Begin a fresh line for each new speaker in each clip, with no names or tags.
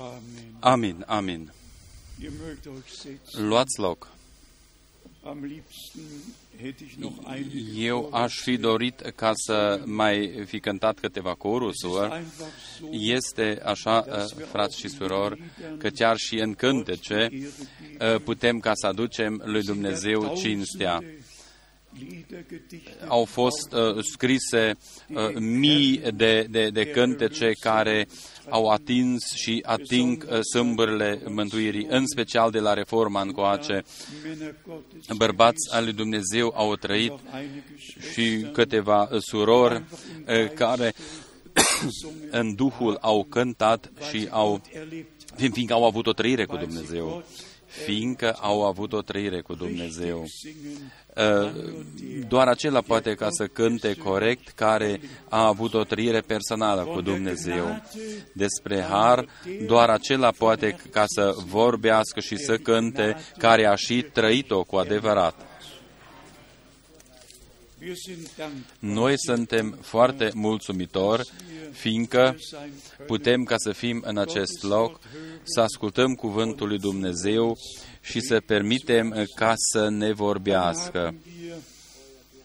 Amen.
Amin, amin.
Ihr mögt euch setzen.
Luați loc.
Am liebsten hätte ich noch einige
Eu aș fi dorit ca să mai fi cântat câteva corusuri.
einfach so,
Este așa, uh, frați și surori, că chiar și în cântece uh, putem ca să aducem lui Dumnezeu cinstea.
Lieder, Gedichte,
Au fost uh, scrise uh, mii de, de, de cântece care au atins și ating uh, sâmbările mântuirii, în special de la Reforma încoace.
Männer Gottes,
Bărbați al lui Dumnezeu au trăit
auch einige
și câteva uh, surori uh, care în Duhul au cântat și au,
erlebt.
fiindcă au avut o trăire cu Dumnezeu, fiindcă au avut o trăire cu Dumnezeu.
Singen,
Uh, Doar acela poate ca să cânte corect care a avut o trăire personală cu Dumnezeu. Despre har, doar acela poate ca să vorbească și să cânte care a și trăit-o cu adevărat.
Wir sind dankbar
Noi suntem foarte mulțumitori, fiindcă
sein können.
putem ca să fim în acest loc, să ascultăm cuvântul lui Dumnezeu și să permitem uh, ca să ne vorbească.
Haben wir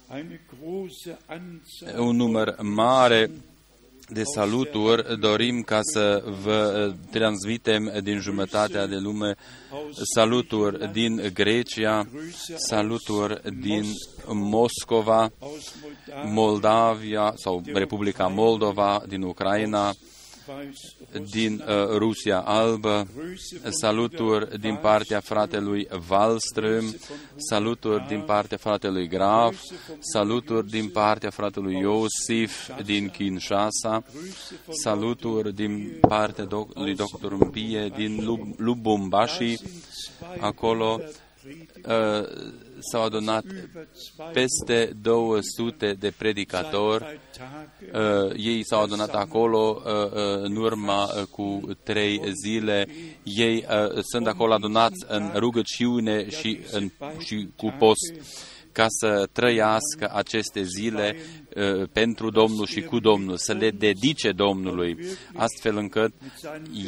eine große Anzahl
Un număr mare de saluturi dorim ca să vă uh, transmitem din jumătatea de lume saluturi din Grecia, saluturi din Moscova,
aus Moldawien,
Moldavia sau Republica Moldova, din Ucraina,
Weißrussland,
din uh, Rusia Albă, saluturi din partea fratelui Wallström, saluturi din partea fratelui Graf, saluturi din partea fratelui Iosif din Kinshasa, saluturi din partea doc- lui Dr. Mpie din Lub- Lubumbashi, acolo uh, s-au adunat peste 200 de predicatori Uh, ei s-au adunat acolo uh, uh, în urma uh, cu trei zile. Ei uh, sunt acolo adunați în rugăciune și, în, și cu post ca să trăiască aceste zile uh, pentru Domnul și cu Domnul, să le dedice Domnului, astfel încât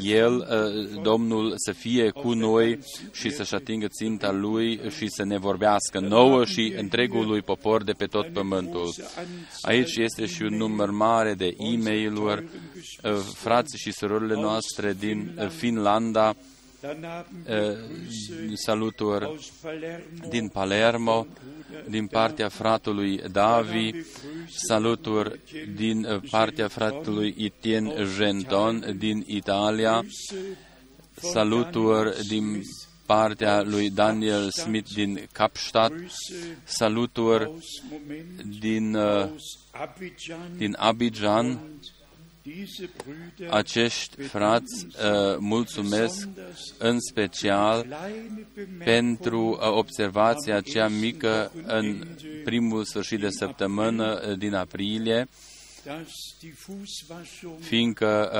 El, uh, Domnul, să fie cu noi și să-și atingă ținta Lui și să ne vorbească nouă și întregului popor de pe tot pământul. Aici este și un număr mare de e mail frații și surorile noastre din uh, Finlanda,
Dann haben
uh,
wir
saluturi
aus Palermo
din Palermo, din partea fratului Davi, saluturi din uh, partea fratului Etienne Genton din Italia, saluturi din partea lui Daniel Smith din Kapstadt, saluturi
aus Moment
din, uh,
aus Abidjan.
din Abidjan.
Diese Brüder
Acești frați uh, mulțumesc în special
kleine Bemerkung
pentru uh, observația aceea mică în primul sfârșit de săptămână uh, din aprilie,
dass die Fußwaschung
fiindcă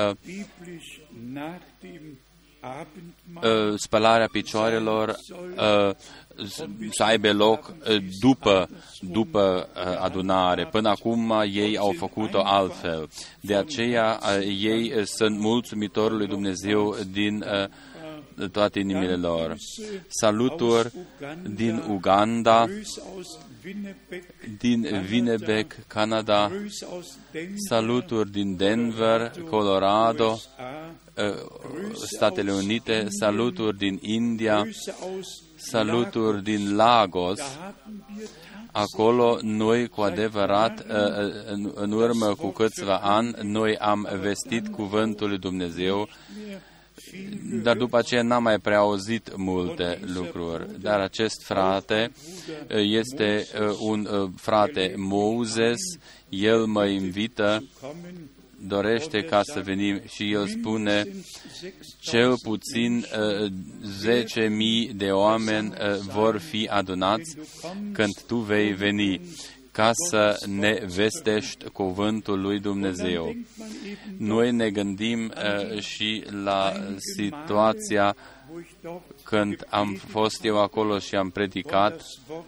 uh,
biblisch nach dem Abendmahl
uh, spălarea picioarelor uh, s- să aibă loc uh, după, după uh, adunare. Până acum uh, ei au făcut-o altfel. De aceea uh, ei uh, sunt mulțumitori lui Dumnezeu din uh, toate inimile lor. Saluturi din Uganda,
Grüße aus Winnipeg,
din Winnipeg, Canada,
Grüße aus Denver,
saluturi din Denver, Colorado,
USA,
uh, Statele Unite, saluturi din India,
Grüße aus
saluturi din Lagos.
haben wir
Acolo noi cu adevărat, uh, uh, în, în urmă cu câțiva ani, noi am vestit cuvântul lui Dumnezeu, dar după aceea n-am mai prea auzit multe lucruri. Dar acest frate uh, este uh, un uh, frate Moses, el mă invită,
kommen,
dorește ca să venim și el spune, cel puțin uh, 10.000 de oameni uh, vor fi adunați când tu vei veni ca să ne vestești cuvântul lui Dumnezeu. Noi ne gândim uh, și la situația
wo ich dort
când am fost eu acolo și am predicat
das Wort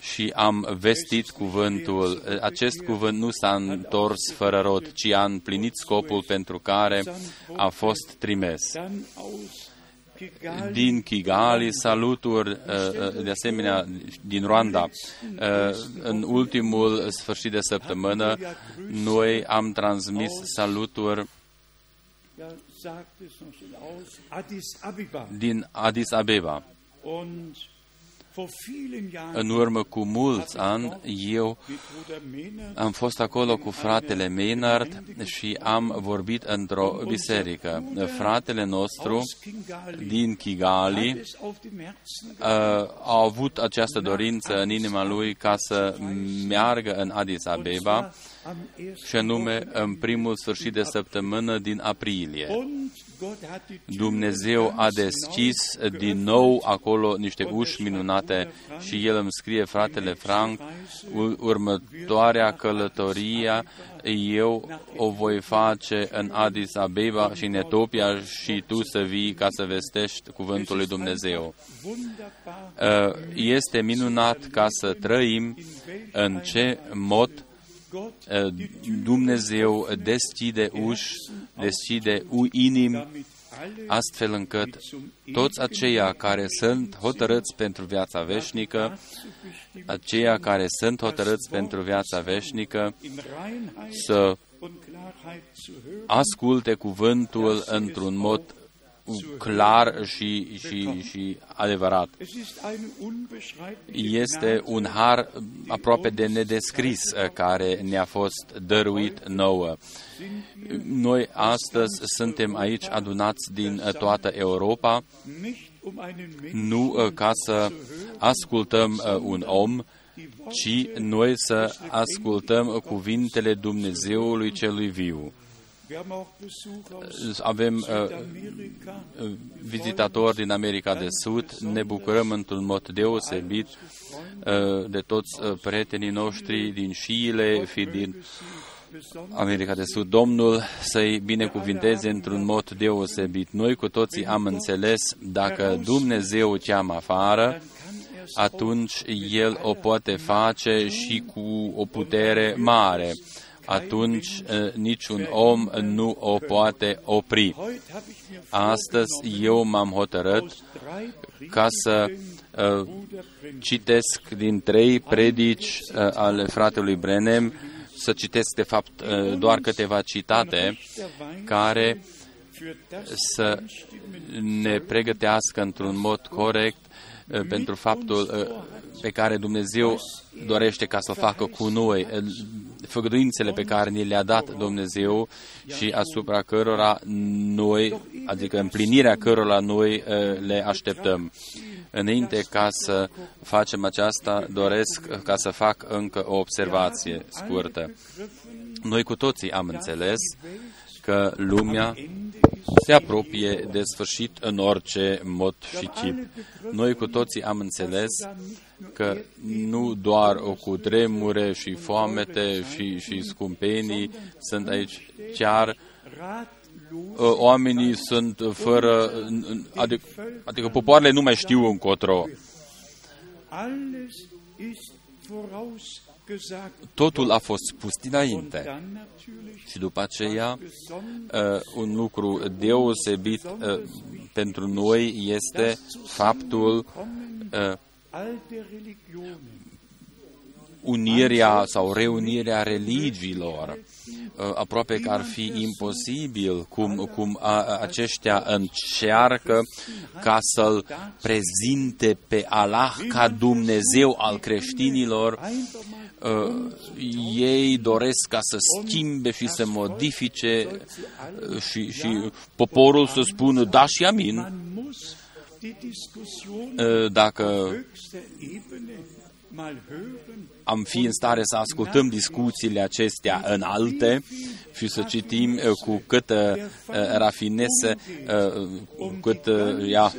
și am vestit cuvântul. Acest cuvânt nu s-a întors fără rod, ci a împlinit scopul pentru care a fost trimis. Din Kigali, saluturi uh, uh, de asemenea din Rwanda. Uh, în ultimul sfârșit de săptămână, noi am transmis saluturi din Addis Abeba. În urmă cu mulți ani, eu am fost acolo cu fratele Maynard și am vorbit într-o biserică. Fratele nostru din Kigali uh, a avut această dorință în inima lui ca să meargă în Addis Abeba și anume în primul sfârșit de săptămână din aprilie. Dumnezeu a deschis din nou acolo niște uși minunate și el îmi scrie, fratele Frank, următoarea călătorie eu o voi face în Addis Abeba și în Etopia și tu să vii ca să vestești cuvântul lui Dumnezeu. Uh, este minunat ca să trăim în ce mod uh, Dumnezeu deschide uși, deschide inimi, astfel încât toți aceia care sunt hotărâți pentru viața veșnică, aceia care sunt hotărâți pentru viața veșnică, să asculte cuvântul într-un mod clar și, și, și adevărat. Este un har aproape de nedescris uh, care ne-a fost dăruit nouă. Noi astăzi suntem aici adunați din uh, toată Europa, nu uh, ca să ascultăm un om, ci noi să ascultăm cuvintele Dumnezeului celui viu. Avem uh, uh, vizitatori din America de Sud, ne bucurăm într-un mod deosebit uh, de toți uh, prietenii noștri din Chile, fi din America de Sud. Domnul să-i binecuvinteze într-un mod deosebit. Noi cu toții am înțeles, dacă Dumnezeu cheamă afară, atunci El o poate face și cu o putere mare atunci eh, niciun om nu o poate opri. Astăzi eu m-am hotărât ca să uh, citesc din trei predici uh, ale fratelui Brenem, să citesc de fapt uh, doar câteva citate care să ne pregătească într-un mod corect pentru faptul pe care Dumnezeu dorește ca să-l facă cu noi, făgăduințele pe care ni le-a dat Dumnezeu și asupra cărora noi, adică împlinirea cărora noi le așteptăm. Înainte ca să facem aceasta, doresc ca să fac încă o observație scurtă. Noi cu toții am înțeles că lumea se apropie de sfârșit în orice mod și chip. Noi cu toții am înțeles că nu doar o cutremure și foamete și, și scumpenii sunt aici, chiar uh, oamenii sunt fără, adică, adică popoarele nu mai știu încotro. Totul a fost spus dinainte. Și după aceea, uh, un lucru deosebit uh, pentru noi este faptul uh, unirea sau reunirea religiilor. Aproape că ar fi imposibil cum, cum a, aceștia încearcă ca să-L prezinte pe Allah ca Dumnezeu al creștinilor uh, ei doresc ca să schimbe și să modifice uh, și, și poporul să spună da și amin. Uh, dacă am fi în stare să ascultăm discuțiile acestea în alte și să citim uh, cu câtă uh, rafinesă, uh, cu cât uh, ia,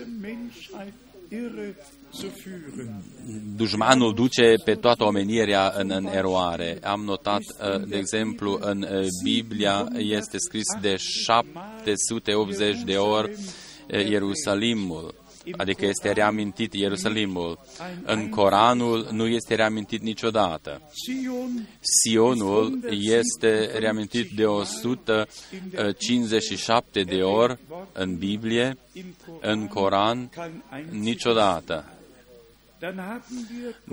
dușmanul duce pe toată omenirea în, în eroare. Am notat, uh, de exemplu, în uh, Biblia este scris de 780 de ori uh, Ierusalimul adică este reamintit Ierusalimul. În Coranul nu este reamintit niciodată. Sionul este reamintit de 157 de ori în Biblie, în Coran niciodată.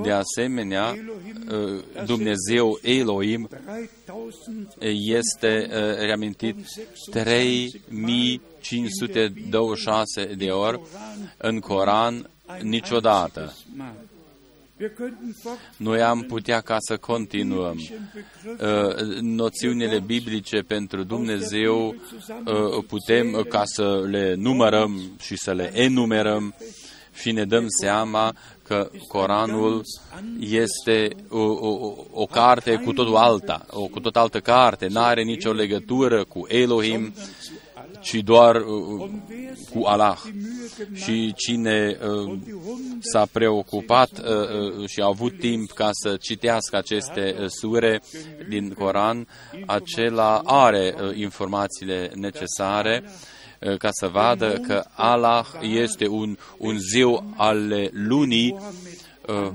De asemenea, Dumnezeu Elohim este reamintit 3526 de ori în Coran niciodată. Noi am putea ca să continuăm. Noțiunile biblice pentru Dumnezeu putem ca să le numărăm și să le enumerăm și ne dăm seama că Coranul este o, o, o carte cu totul alta, o cu tot altă carte, nu are nicio legătură cu Elohim, ci doar uh, cu Allah. Și cine uh, s-a preocupat uh, uh, și a avut timp ca să citească aceste uh, sure din Coran, acela are uh, informațiile necesare uh, ca să vadă că Allah este un, un zeu al lunii uh,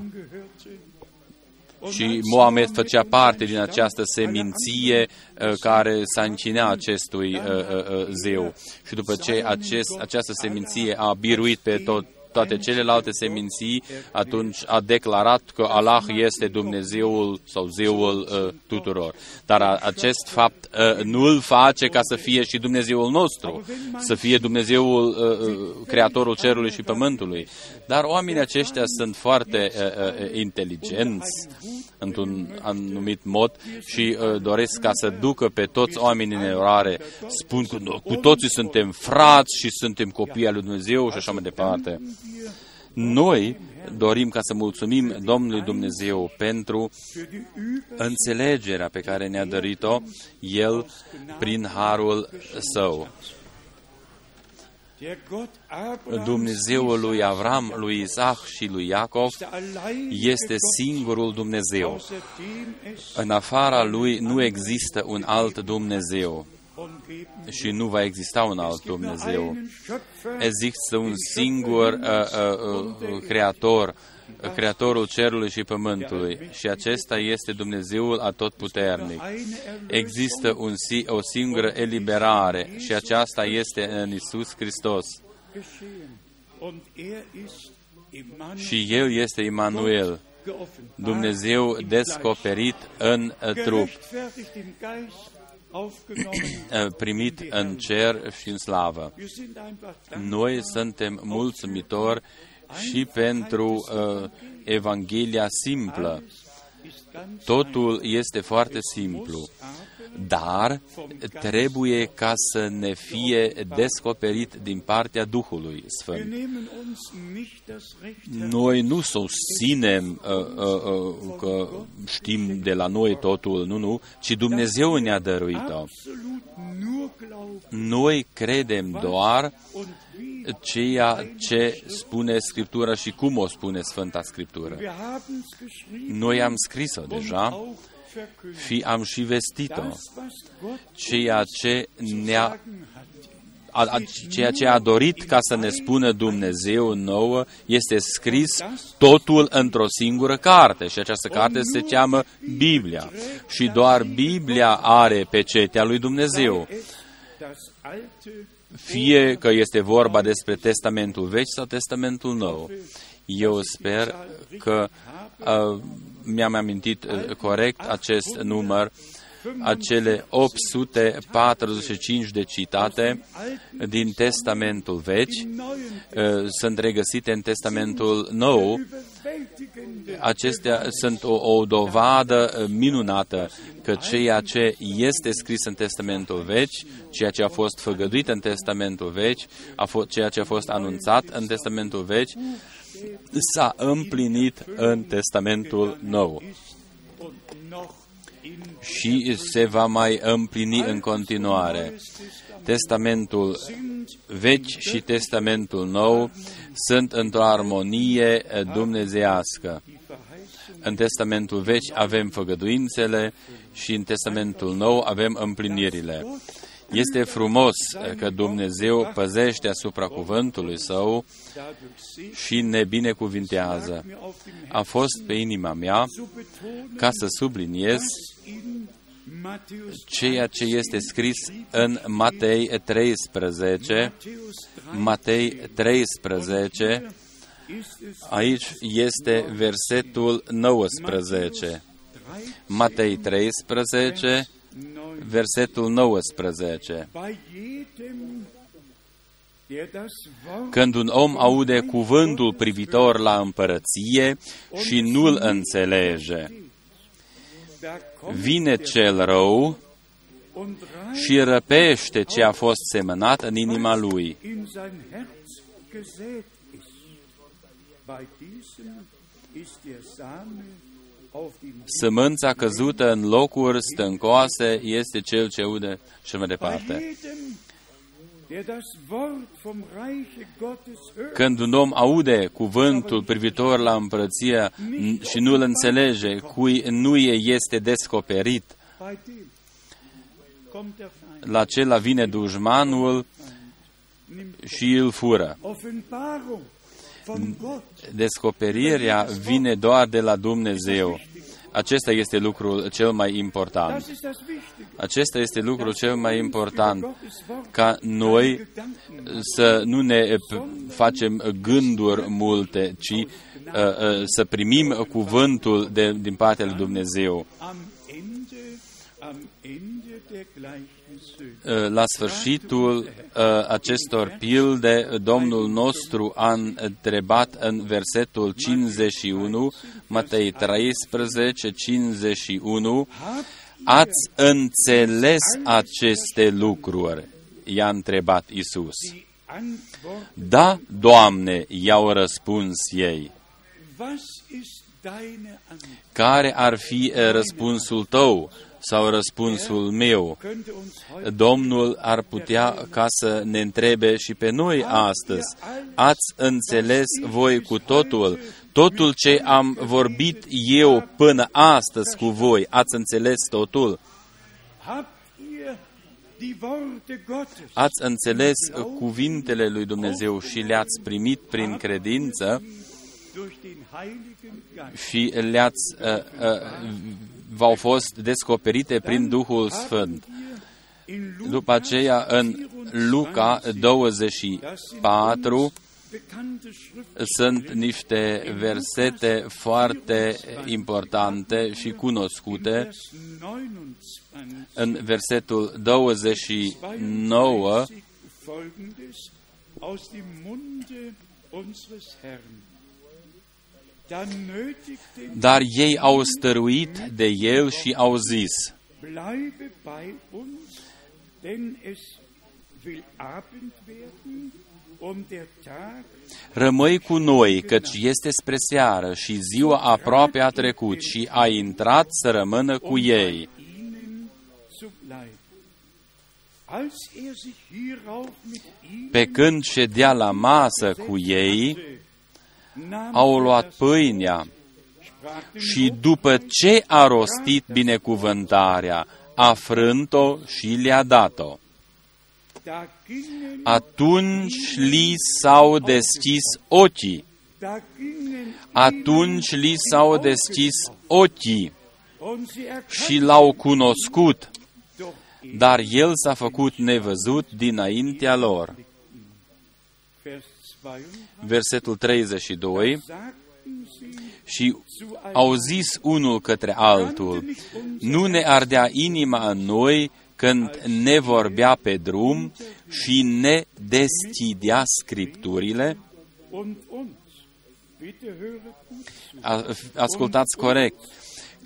și Mohamed făcea parte din această seminție uh, care s-a încinea acestui uh, uh, zeu. Și după ce acest, această seminție a biruit pe tot toate celelalte seminții, atunci a declarat că Allah este Dumnezeul sau Zeul uh, tuturor. Dar a, acest fapt uh, nu îl face ca să fie și Dumnezeul nostru, să fie Dumnezeul uh, uh, Creatorul cerului și pământului. Dar oamenii aceștia sunt foarte uh, uh, inteligenți într-un anumit mod și uh, doresc ca să ducă pe toți oamenii în eroare. Spun că cu toții suntem frați și suntem copii al lui Dumnezeu și așa mai departe. Noi dorim ca să mulțumim Domnului Dumnezeu pentru înțelegerea pe care ne-a dărit-o El prin harul Său. Dumnezeul lui Avram, lui Isaac și lui Iacov este singurul Dumnezeu. În afara lui nu există un alt Dumnezeu și nu va exista un alt Dumnezeu. Există un singur uh, uh, uh, creator, creatorul cerului și pământului și acesta este Dumnezeul atotputernic. Există un, o singură eliberare și aceasta este în Isus Hristos. Și El este Immanuel, Dumnezeu descoperit în trup primit în cer și în slavă. Noi suntem mulțumitori și pentru uh, Evanghelia simplă. Totul este foarte simplu, dar trebuie ca să ne fie descoperit din partea Duhului Sfânt. Noi nu susținem uh, uh, uh, că știm de la noi totul, nu, nu, ci Dumnezeu ne-a dăruit-o. Noi credem doar ceea ce spune Scriptura și cum o spune Sfânta Scriptură. Noi am scris-o deja și am și vestit-o. Ceea ce ne-a a, a, ceea ce a dorit ca să ne spună Dumnezeu nouă este scris totul într-o singură carte și această carte se cheamă Biblia și doar Biblia are pecetea lui Dumnezeu fie că este vorba despre Testamentul Vechi sau Testamentul Nou. Eu sper că uh, mi-am amintit uh, corect acest număr, acele 845 de citate din Testamentul Vechi uh, sunt regăsite în Testamentul Nou. Acestea sunt o, o dovadă uh, minunată că ceea ce este scris în Testamentul Vechi, ceea ce a fost făgăduit în Testamentul Vechi, a fost, ceea ce a fost anunțat în Testamentul Vechi, s-a împlinit în Testamentul Nou. Și se va mai împlini în continuare. Testamentul vechi și Testamentul nou sunt într-o armonie dumnezească. În Testamentul vechi avem făgăduințele și în Testamentul nou avem împlinirile. Este frumos că Dumnezeu păzește asupra cuvântului său și ne binecuvintează. A fost pe inima mea ca să subliniez ceea ce este scris în Matei 13, Matei 13, aici este versetul 19. Matei 13, versetul 19. Când un om aude cuvântul privitor la împărăție și nu-l înțelege, vine cel rău și răpește ce a fost semănat în inima lui. Sămânța căzută în locuri stâncoase este cel ce ude și mai departe. Când un om aude cuvântul privitor la împărăție și nu-l înțelege, cui nu este descoperit, la acela vine dușmanul și îl fură. Descoperirea vine doar de la Dumnezeu. Acesta este lucrul cel mai important. Acesta este lucrul cel mai important, ca noi să nu ne facem gânduri multe, ci uh, uh, să primim cuvântul de, din partea lui Dumnezeu. Uh, la sfârșitul uh, acestor pilde, Domnul nostru a întrebat în versetul 51, Matei 13, 51, Ați înțeles aceste lucruri? I-a întrebat Isus. Da, Doamne, i-au răspuns ei. Care ar fi răspunsul tău? Sau răspunsul meu. Domnul ar putea ca să ne întrebe și pe noi astăzi. Ați înțeles voi cu totul, totul ce am vorbit eu până astăzi cu voi, ați înțeles totul? Ați înțeles cuvintele lui Dumnezeu și le-ați primit prin credință și le-ați uh, uh, v-au fost descoperite prin Duhul Sfânt. După aceea, în Luca 24, sunt niște versete foarte importante și cunoscute. În versetul 29, dar ei au stăruit de el și au zis, Rămâi cu noi, căci este spre seară și ziua aproape a trecut și a intrat să rămână cu ei. Pe când ședea la masă cu ei, au luat pâinea și după ce a rostit binecuvântarea, a frânt-o și le-a dat-o. Atunci li s-au deschis ochii. Atunci li s-au deschis ochii și l-au cunoscut, dar el s-a făcut nevăzut dinaintea lor versetul 32, și au zis unul către altul, nu ne ardea inima în noi când ne vorbea pe drum și ne deschidea scripturile? Ascultați corect.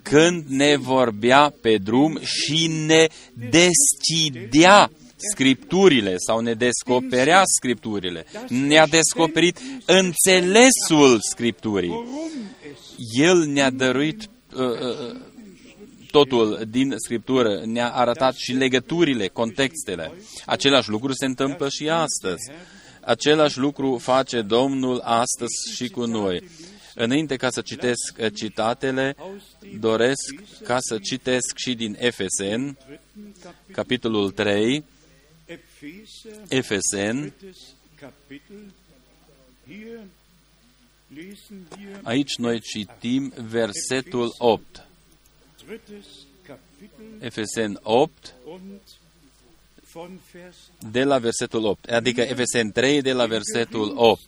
Când ne vorbea pe drum și ne deschidea Scripturile sau ne descoperea Scripturile. Ne-a descoperit înțelesul Scripturii. El ne-a dăruit uh, uh, totul din Scriptură, ne-a arătat și legăturile, contextele. Același lucru se întâmplă și astăzi. Același lucru face Domnul astăzi și cu noi. Înainte ca să citesc uh, citatele, doresc ca să citesc și din Efesen, capitolul 3,
Epheser,
Efesen,
drittes Kapitel. Hier lesen wir
aici noi citim versetul 8.
drittes Kapitel
Efesen 8,
und von Vers
de la versetul 8, adică Efesen 3 de la versetul 8.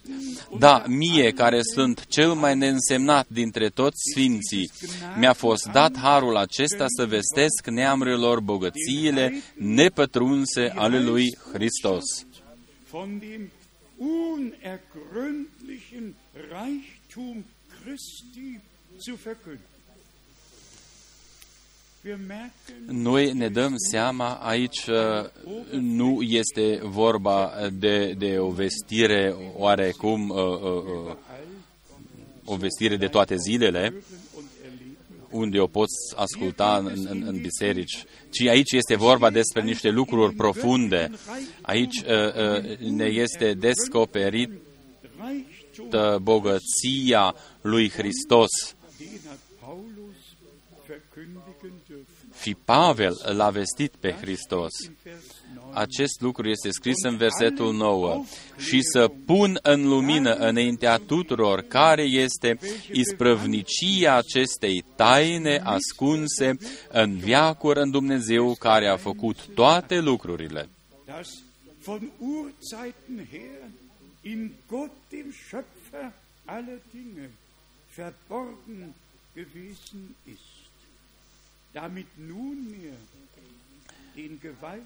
Da, mie care sunt cel mai neînsemnat dintre toți sfinții, mi-a fost dat harul acesta să vestesc neamurilor bogățiile nepătrunse ale lui Hristos.
von dem unergründlichen Reichtum Christi zu verkünden. Wir merken,
Noi ne dăm seama, aici uh, nu este vorba de, de o vestire oarecum, uh, uh, uh, o vestire de toate zilele, unde o poți asculta în, în, în biserici, ci aici este vorba despre niște lucruri profunde. Aici uh, uh, ne este descoperit
Reichtum,
bogăția lui Hristos. Și Pavel l-a vestit pe Hristos.
In Vers 9.
Acest lucru este scris în versetul 9. Și să pun în lumină înaintea tuturor care este isprăvnicia acestei taine ascunse în viacuri în Dumnezeu care a făcut toate lucrurile.
das von Urzeiten her in Gott, dem Schöpfer aller Dinge, verborgen gewesen ist,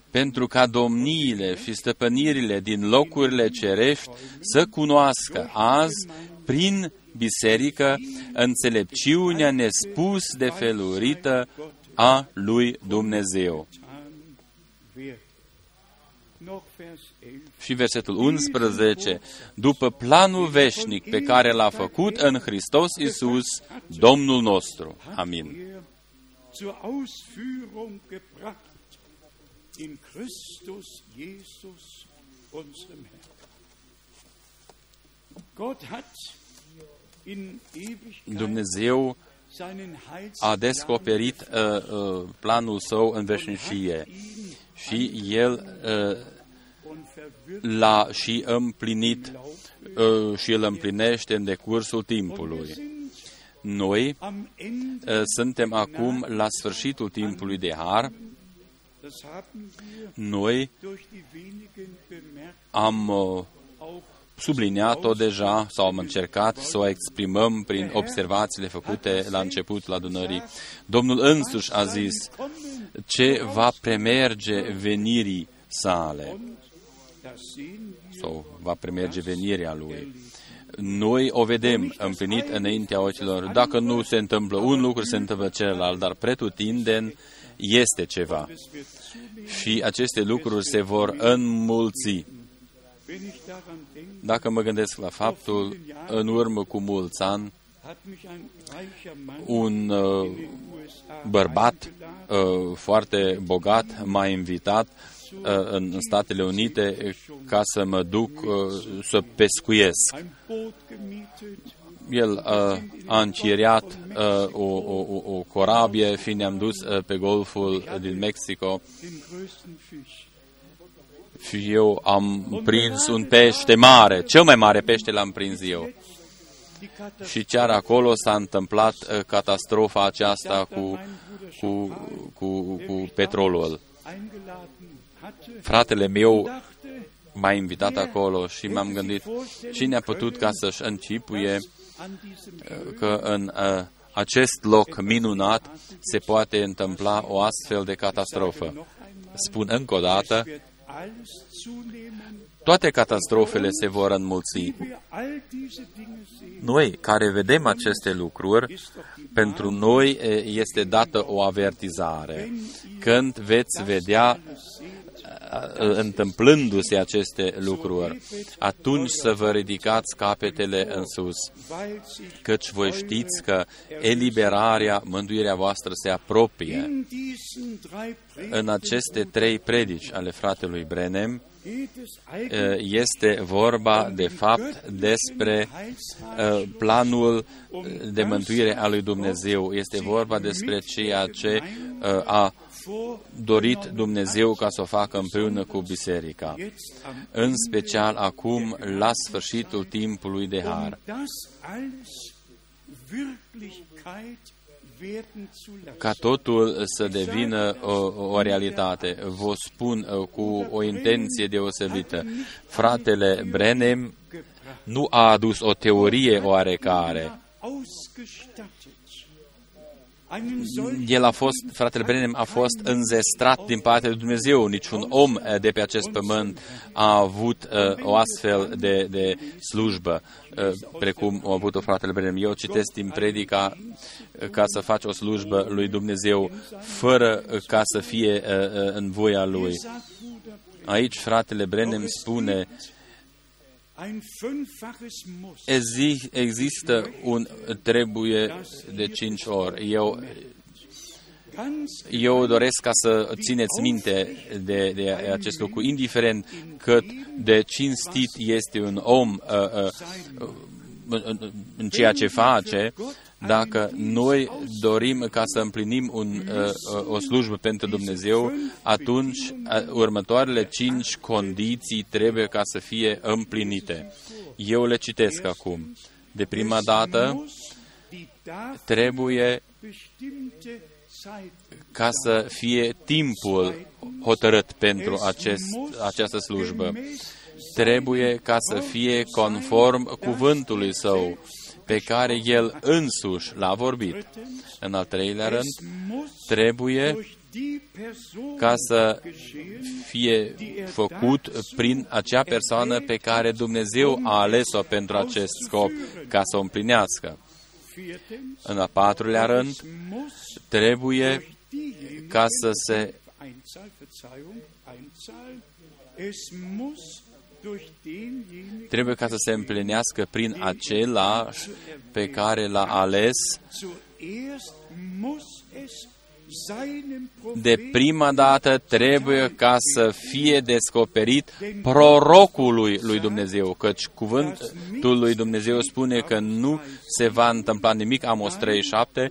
pentru ca domniile și stăpânirile din locurile cerești să cunoască azi, prin biserică, înțelepciunea nespus de felurită a lui Dumnezeu.
getan wird. Noch Vers 11.
Și versetul 11, după planul veșnic pe care l-a făcut în Hristos Isus, Domnul nostru. Amin. Dumnezeu
seinen
a
Heilsplan
descoperit uh, uh, planul său în veșnicie
ihn
și El uh,
und verwirrt
l-a și împlinit uh, și îl împlinește în decursul
wir
timpului.
Sind
Noi
am Ende,
uh, suntem acum la sfârșitul timpului de har.
das haben wir
Noi
durch die wenigen bemerkt,
am uh,
auch
subliniat-o deja sau am încercat să o exprimăm prin observațiile făcute la început la adunării. Domnul însuși a zis ce va premerge venirii sale
das sehen wir
sau va premerge venirea lui. Noi o vedem împlinit înaintea ochilor. Dacă nu se întâmplă un lucru, se întâmplă celălalt, dar pretutindeni este ceva.
es wird zunehmen,
Și aceste lucruri se vor înmulți.
wenn ich daran denke,
Dacă mă gândesc la faptul, în urmă cu mulți ani,
hat mich ein reicher Mann
un uh,
in den USA
bărbat
eingeladen,
uh, foarte bogat m-a invitat uh, în Statele Unite ca să mă duc uh, să pescuiesc.
ein Boot gemietet,
El uh, a închiriat uh, o, o, o, o corabie și ne-am dus uh, pe golful din Mexico
den größten Fisch.
și eu am prins un pește mare, cel mai mare pește l-am prins eu.
Die Katastrophe
Și chiar acolo s-a întâmplat uh, catastrofa aceasta cu, cu, cu, cu petrolul.
Eingeladen hatte,
Fratele meu
dachte
m-a invitat acolo și m-am gândit cine a putut ca să-și încipuie
an diesem
că în uh, acest loc minunat se poate întâmpla o astfel de catastrofă.
noch einmal,
Spun încă o dată,
wird alles zunehmen,
toate catastrofele se vor înmulți.
wie wir all diese Dinge sehen,
Noi care vedem aceste lucruri,
ist doch die
pentru noi e, este dată o avertizare. Când veți vedea uh, întâmplându-se aceste lucruri, atunci să vă ridicați capetele în sus,
weil sich
căci voi știți că eliberarea, mântuirea voastră se apropie.
in diesen drei
În aceste trei predici ale fratelui Brenem
geht es
uh,
eigentlich
este vorba, de fapt, despre uh, planul de mântuire a lui Dumnezeu. Este vorba despre ceea ce uh, a dorit Dumnezeu ca să o facă împreună cu biserica, în special acum, la sfârșitul timpului de har. Ca totul să devină o, o realitate. Vă spun uh, cu o intenție deosebită. Fratele Brenem nu a adus o teorie oarecare, el a fost, fratele Brenem a fost înzestrat din partea lui Dumnezeu. Niciun om eh, de pe acest pământ a avut uh, o astfel de, de slujbă, uh, precum a avut-o fratele Brenem. Eu citesc din predica ca să faci o slujbă lui Dumnezeu fără ca să fie uh, în voia lui. Aici fratele Brenem spune Există un trebuie de cinci ori. Eu, eu doresc ca să țineți minte de, de acest lucru, indiferent cât de cinstit este un om uh, uh, în, în ceea ce face, dacă noi dorim ca să împlinim un, uh, o slujbă pentru Dumnezeu, atunci uh, următoarele cinci condiții trebuie ca să fie împlinite. Eu le citesc acum. De prima dată, trebuie ca să fie timpul hotărât pentru acest, această slujbă. Trebuie ca să fie conform cuvântului său pe care el însuși l-a vorbit. În al treilea rând, trebuie ca să fie făcut prin acea persoană pe care Dumnezeu a ales-o pentru acest scop, ca să o împlinească. În al patrulea rând, trebuie ca să se trebuie ca să se împlinească prin acela pe care l-a ales de prima dată. Trebuie ca să fie descoperit prorocului lui Dumnezeu, căci cuvântul lui Dumnezeu spune că nu se va întâmpla nimic, Amos 37,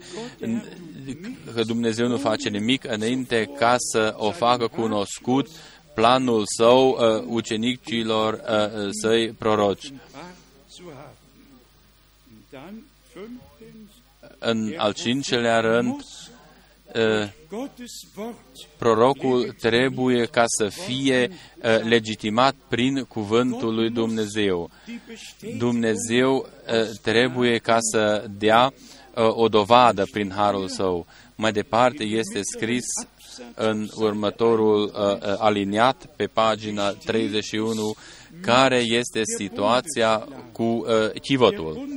că Dumnezeu nu face nimic înainte ca să o facă cunoscut planul său uh, ucenicilor uh, săi proroci. În al cincelea rând, uh, prorocul trebuie ca să fie uh, legitimat prin cuvântul lui Dumnezeu. Dumnezeu uh, trebuie ca să dea uh, o dovadă prin harul său. Mai departe este scris în următorul uh, uh, aliniat pe pagina 31 care este situația cu uh, chivotul,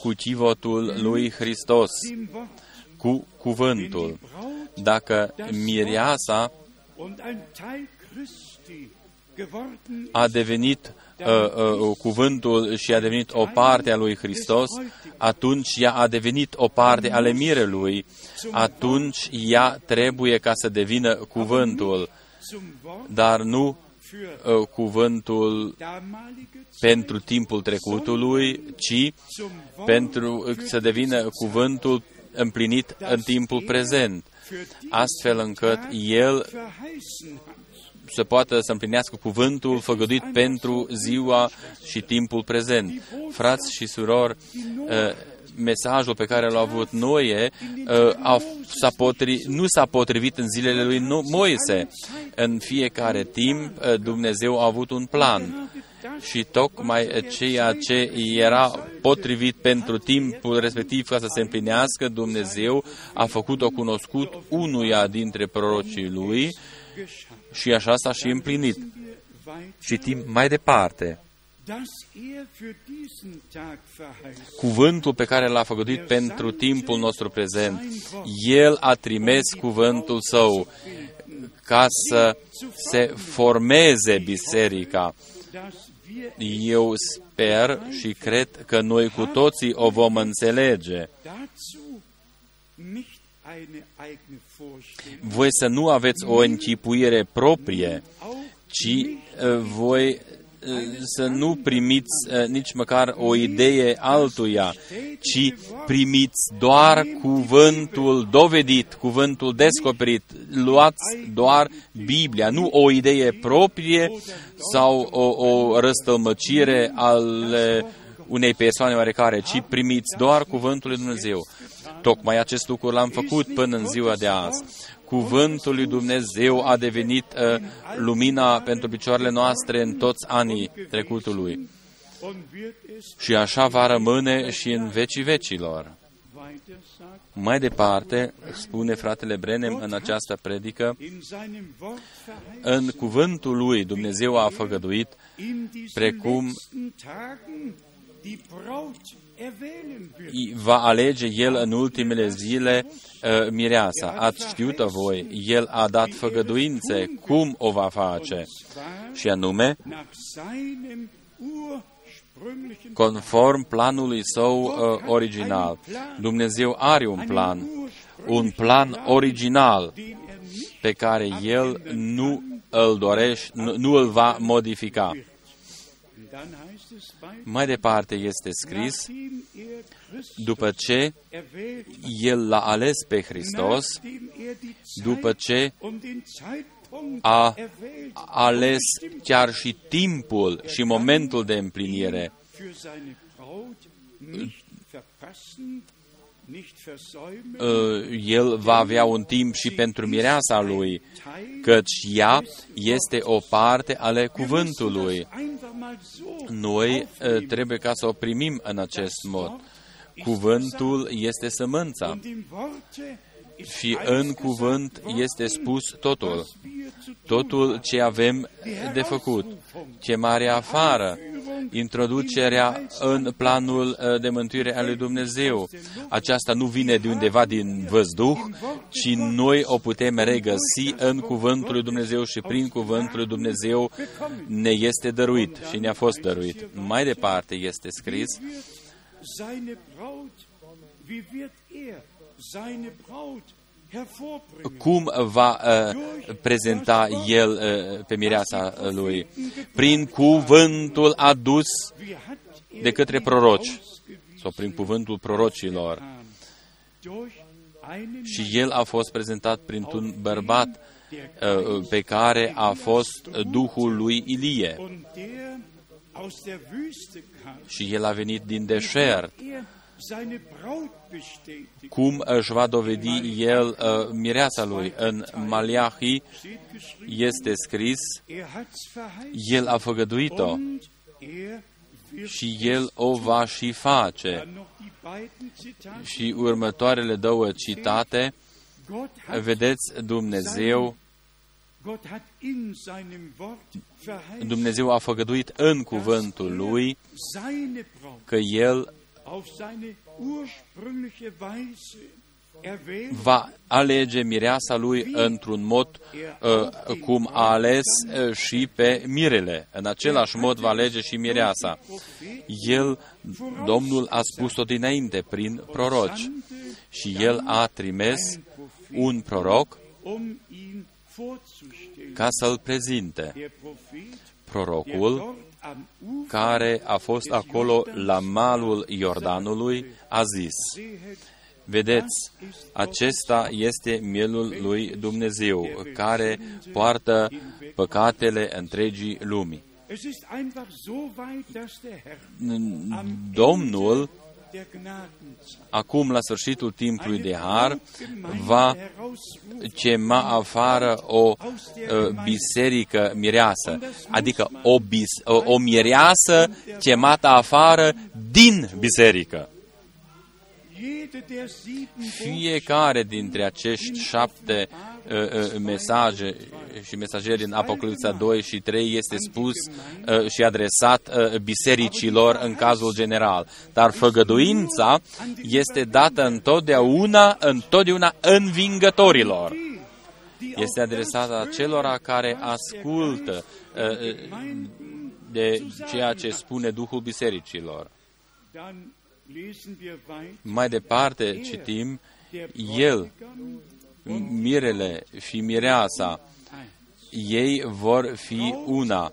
cu chivotul lui Hristos, cu cuvântul. Dacă mireasa a devenit uh, uh, cuvântul și a devenit o parte a lui Hristos, atunci ea a devenit o parte ale mirelui, atunci ea trebuie ca să devină cuvântul, dar nu uh, cuvântul pentru timpul trecutului, ci pentru să devină cuvântul împlinit în timpul prezent, astfel încât el să poată să împlinească cuvântul făgăduit pentru ziua și timpul prezent. Frați și surori, uh, mesajul pe care l-a avut Noe uh, s-a potri, nu s-a potrivit în zilele lui Moise. În fiecare timp uh, Dumnezeu a avut un plan și tocmai ceea ce era potrivit pentru timpul respectiv ca să se împlinească, Dumnezeu a făcut-o cunoscut unuia dintre prorocii lui și așa s-a și împlinit. Citim mai departe. Cuvântul pe care l-a făgăduit pentru timpul nostru prezent, El a trimis cuvântul Său ca să se formeze biserica. Eu sper și cred că noi cu toții o vom înțelege voi să nu aveți o închipuire proprie, ci uh, voi să nu primiți uh, nici măcar o idee altuia, ci primiți doar cuvântul dovedit, cuvântul descoperit. Luați doar Biblia, nu o idee proprie sau o, o răstălmăcire al unei persoane oarecare, ci primiți doar cuvântul lui Dumnezeu. Tocmai acest lucru l-am făcut până în ziua de azi cuvântul lui Dumnezeu a devenit uh, lumina pentru picioarele noastre în toți anii trecutului. Și așa va rămâne și în vecii vecilor. Mai departe, spune fratele Brenem în această predică, în cuvântul lui Dumnezeu a făgăduit, precum va alege El în ultimele zile uh, mireasa. Ați știut-o voi, El a dat făgăduințe. cum o va face. Și anume, conform planului său uh, original. Dumnezeu are un plan, un plan original pe care El nu îl dorește, nu, nu îl va modifica. Mai departe este scris, după ce El l-a ales pe Hristos, după ce a ales chiar și timpul și momentul de împlinire, Uh, el va avea un timp și pentru mireasa lui, căci ea este o parte ale cuvântului. Noi uh, trebuie ca să o primim în acest mod. Cuvântul este sămânța și în cuvânt este spus totul. Totul ce avem de făcut, chemarea afară, introducerea în planul uh, de mântuire al lui Dumnezeu. Aceasta nu vine de undeva din văzduh, ci noi o putem regăsi în cuvântul lui Dumnezeu și prin cuvântul lui Dumnezeu ne este dăruit și ne-a fost dăruit. Mai departe este scris, cum va uh, prezenta el uh, pe mireasa lui? Prin cuvântul adus de către proroci sau prin cuvântul prorocilor. Și el a fost prezentat printr-un bărbat uh, pe care a fost Duhul lui Ilie. Și el a venit din deșert cum își va dovedi el uh, mireasa lui. În Maliahi este scris, el a făgăduit-o și el o va și face. Și următoarele două citate, vedeți, Dumnezeu Dumnezeu a făgăduit în cuvântul Lui că El va alege mireasa lui într-un mod uh, cum a ales uh, și pe mirele. În același mod va alege și mireasa. El, Domnul, a spus-o dinainte prin proroci și el a trimis un proroc ca să-l prezinte. Prorocul care a fost acolo la malul Iordanului, a zis, Vedeți, acesta este mielul lui Dumnezeu, care poartă păcatele întregii lumii. Domnul acum, la sfârșitul timpului de har, va chema afară o uh, biserică mireasă, adică o, bis, o, o mireasă chemată afară din biserică. Fiecare dintre acești șapte uh, uh, mesaje și mesajeri din Apocalipsa 2 și 3 este spus uh, și adresat uh, bisericilor în cazul general. Dar făgăduința este dată întotdeauna, întotdeauna învingătorilor. Este adresată acelora care ascultă uh, de ceea ce spune Duhul bisericilor. Mai departe citim, El, mirele și mireasa, ei vor fi una.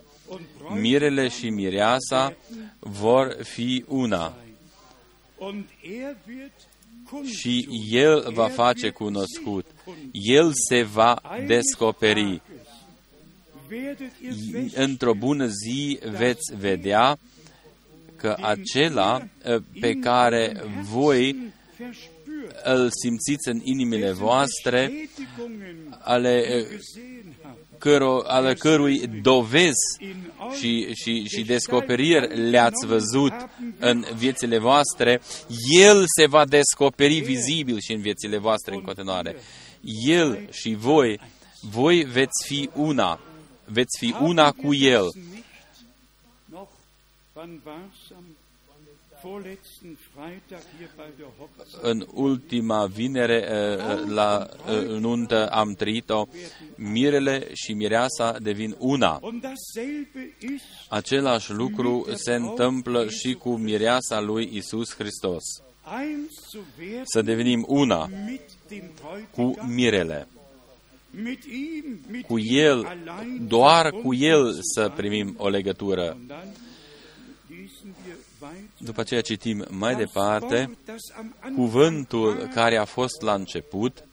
Mirele și mireasa vor fi una și El va face cunoscut. El se va descoperi. Într-o bună zi veți vedea că acela pe care voi îl simțiți în inimile voastre, ale, căro, ale cărui dovezi și, și, și descoperiri le-ați văzut în viețile voastre, El se va descoperi vizibil și în viețile voastre în continuare. El și voi, voi veți fi una, veți fi una cu El în ultima vinere eh, la eh, nuntă am trăit-o, mirele și mireasa devin una. Același lucru se întâmplă și cu mireasa lui Isus Hristos. Să devenim una cu mirele. Cu El, doar cu El să primim o legătură. După aceea citim mai departe, cuvântul care a fost la început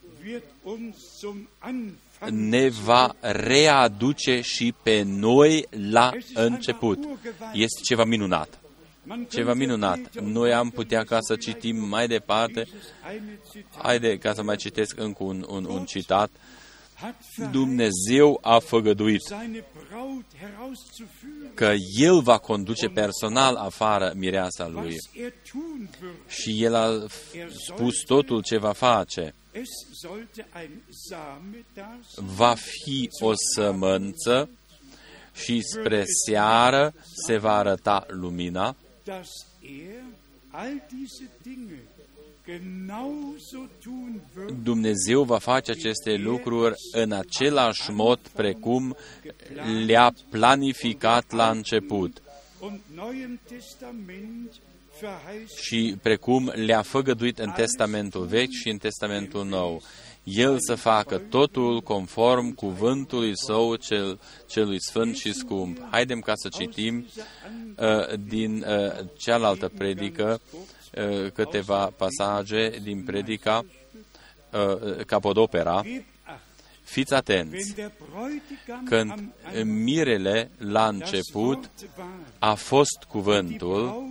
ne va readuce și pe noi la început. Este ceva minunat. Ceva minunat. Noi am putea ca să citim mai departe. Haide ca să mai citesc încă un, un, un citat. Dumnezeu a făgăduit că El va conduce personal afară mireasa Lui. Și El a spus totul ce va face. Va fi o sămânță și spre seară se va arăta lumina Dumnezeu va face aceste lucruri în același mod precum le-a planificat la început și precum le-a făgăduit în Testamentul Vechi și în Testamentul Nou. El să facă totul conform cuvântului său cel, celui sfânt și scump. Haidem ca să citim uh, din uh, cealaltă predică Uh, câteva pasaje din predica uh, Capodopera. Fiți atenți, când mirele la început a fost cuvântul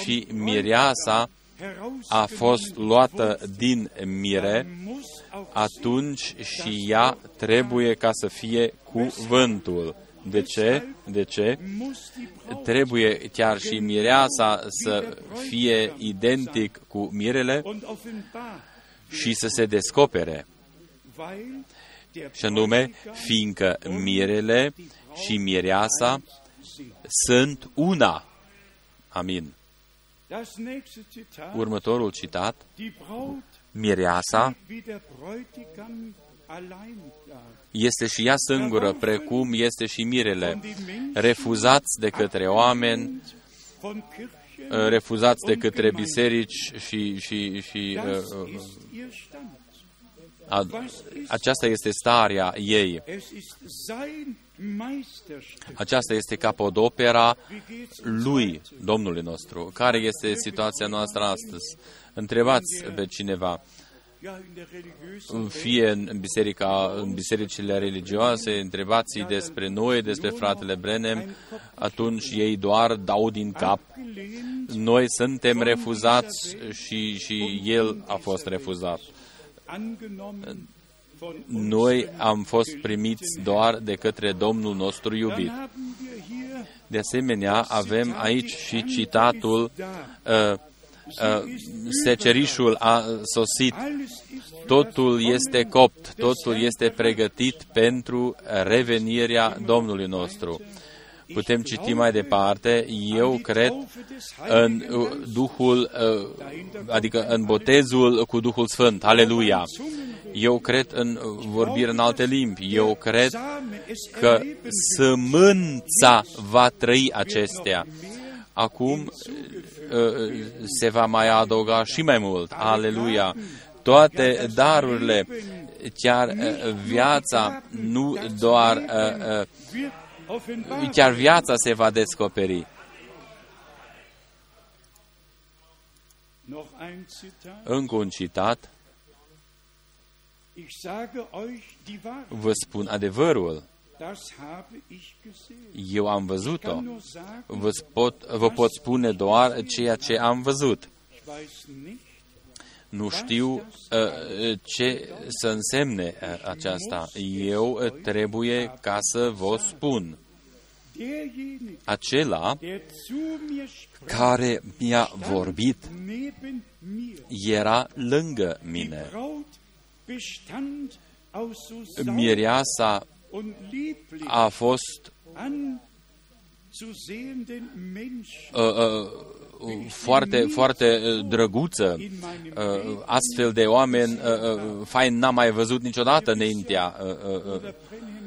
și mireasa a fost luată din mire, atunci și ea trebuie ca să fie cuvântul. De ce? De ce? Trebuie chiar și mireasa să fie identic cu mirele și să se descopere. Și anume, fiindcă mirele și mireasa sunt una. Amin. Următorul citat, mireasa este și ea singură, precum este și mirele, refuzați de către oameni, refuzați de către biserici și, și, și uh, a, aceasta este starea ei. Aceasta este capodopera lui, Domnului nostru. Care este situația noastră astăzi? Întrebați pe cineva fie în, biserica, în bisericile religioase, întrebați despre noi, despre fratele Brenem, atunci ei doar dau din cap. Noi suntem refuzați și, și el a fost refuzat. Noi am fost primiți doar de către Domnul nostru iubit. De asemenea, avem aici și citatul uh, Uh, secerișul a sosit, totul este copt, totul este pregătit pentru revenirea Domnului nostru. Putem citi mai departe, eu cred în uh, Duhul, uh, adică în botezul cu Duhul Sfânt, aleluia. Eu cred în vorbire în alte limbi, eu cred că sămânța va trăi acestea. Acum Uh, se va mai adăuga și mai mult. Aleluia! Toate darurile, chiar uh, viața, nu doar uh,
Offenbarung.
chiar viața se va descoperi.
Noch ein Zitat.
Încă un citat,
Ich sage euch die Wahrheit.
vă spun adevărul,
Das habe ich gesehen.
eu am
Ich
văzut-o.
kann nur sagen,
Vă pot, vă pot spune doar ceea ce am văzut.
ich weiß nicht,
Nu știu uh, ce să însemne uh, aceasta. Eu uh, trebuie ca să vă spun.
derjenige,
Acela
der zu mir sprach,
care mi-a vorbit
neben mir.
era lângă
Die
mine.
Braut bestand aus so
Mireasa
und lieblich
a fost
anzusehenden Menschen
uh, uh, foarte, foarte uh, drăguță.
in meinem
Uh,
Leben
astfel de oameni uh, uh, fain n-am mai văzut niciodată înaintea uh, uh, uh,
oder brennen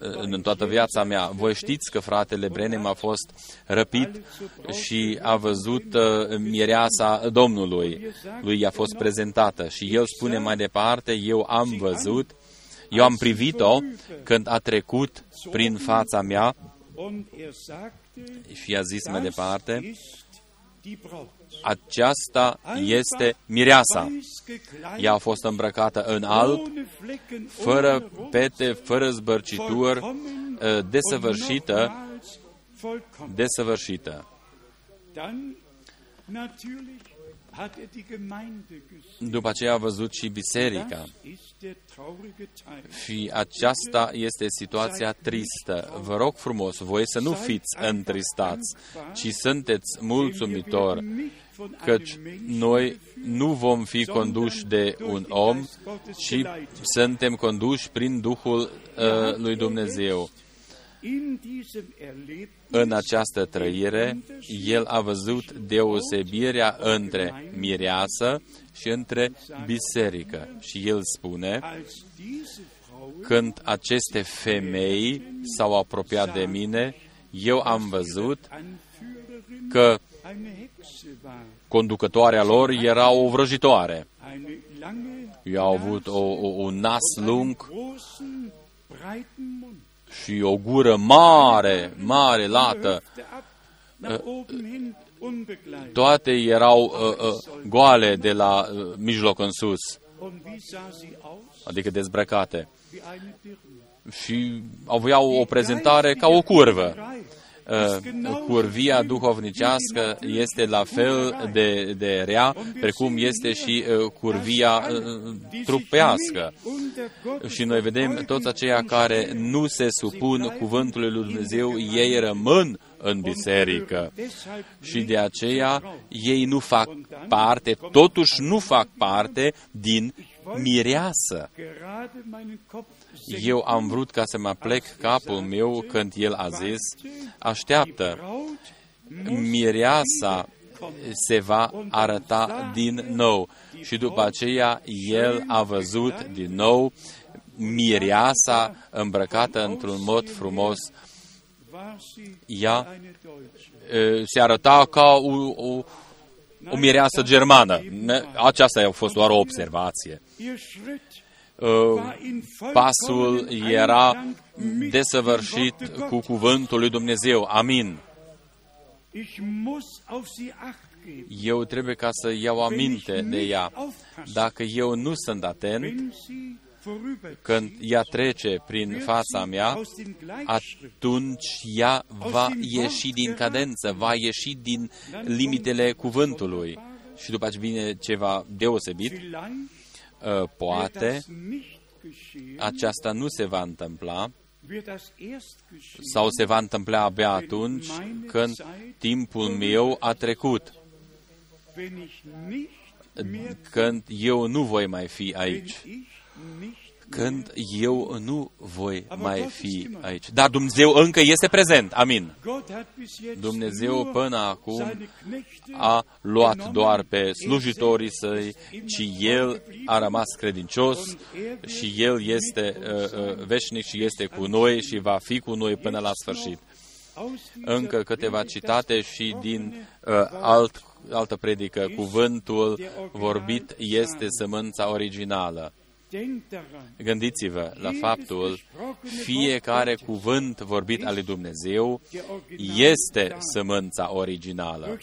în toată viața mea. Voi știți că fratele Brenem a fost răpit și a văzut uh, mireasa Domnului. Lui i-a fost prezentată și el spune mai departe, eu am văzut, eu am privit-o când a trecut prin fața mea
und er sagte,
și i-a zis mai
das
departe,
ist die Braut.
aceasta este mireasa.
Weiß gekleidet,
Ea a fost îmbrăcată în alb,
ohne Flecken,
fără
ohne Runzel,
pete, fără zbărcituri,
vollkommen
uh,
und
desăvârșită,
nochmals vollkommen.
desăvârșită.
Dann natürlich hat er die Gemeinde gesehen.
După aceea a văzut și biserica.
Das ist der traurige Teil.
Și aceasta este situația tristă. Vă rog frumos, voi să nu fiți întristați, ci sunteți mulțumitori, căci noi nu vom fi conduși de un om, ci suntem conduși prin Duhul uh, lui Dumnezeu.
In diesem Erlebnis
În această trăire, el a văzut deosebirea între mireasă și între biserică. Și el spune,
als diese Frau
când aceste femei s-au apropiat de mine, eu am văzut
Anführerin
că
eine Hexe war.
conducătoarea lor era o vrăjitoare.
Eine lange,
Eu au avut o, o, un nas lung
großen, breiten Mund.
Și o gură mare, mare, lată.
Hüfte ab, nach oben hin, unbegleitet.
Toate erau uh, uh, goale de la uh, mijloc în sus,
Und wie sah sie aus?
adică dezbrăcate.
Wie eine Dirne.
Și aveau o prezentare ca o curvă. Uh, curvia duhovnicească este la fel de, de rea, precum este și uh, curvia uh, trupească. Și noi vedem toți aceia care nu se supun cuvântului lui Dumnezeu, ei rămân în biserică. Și de aceea ei nu fac parte, totuși nu fac parte din mireasă.
Gerade meinen Kopf
Eu am vrut ca să mă plec capul meu când el a zis, așteaptă,
Braut
mireasa se va arăta din nou. Și după aceea el a văzut din nou mireasa îmbrăcată într-un mod frumos.
war sie
Ea
eine Deutsche.
e, se arăta ca o, o, o mireasă germană. Ne- Aceasta a fost doar o observație. Pasul
vollkommen
era
Einklang mit dem
desăvârșit
Worte
cu
Gottes.
cuvântul lui Dumnezeu. Amin.
Ich muss auf sie acht geben.
Eu trebuie ca să iau aminte de ea. Dacă eu nu sunt atent,
Wenn sie vorüberzieht,
când ea trece prin
wird
fața
sie
mea,
aus dem Gleichschritt
atunci ea va ieși din cadență, va ieși din limitele cuvântului. Și după aceea vine ceva deosebit,
vielleicht
uh,
wird
poate
das nicht geschehen,
aceasta nu se va întâmpla
wird das erst geschehen,
sau se va întâmpla abia atunci când timpul meu a trecut,
wenn ich nicht mehr,
când eu nu voi mai fi
wenn
aici,
ich nicht
când eu nu voi mai fi aici. Dar Dumnezeu încă este prezent. Amin.
Gott hat bis jetzt
Dumnezeu
nur
până acum
seine Knechte
a luat
genommen,
doar pe
er
slujitorii
selbst
săi,
ist immer
ci
treu
El
geblieben.
a rămas credincios
Und er wird
și El este
mit uns
uh, uh,
sein.
veșnic și este cu noi și va fi cu noi până la sfârșit.
Aus dieser
Încă câteva
Predigt
citate și din uh, alt, altă predică. Cuvântul vorbit este sămânța originală. Gândiți-vă la faptul, fiecare cuvânt vorbit al lui Dumnezeu este sămânța originală.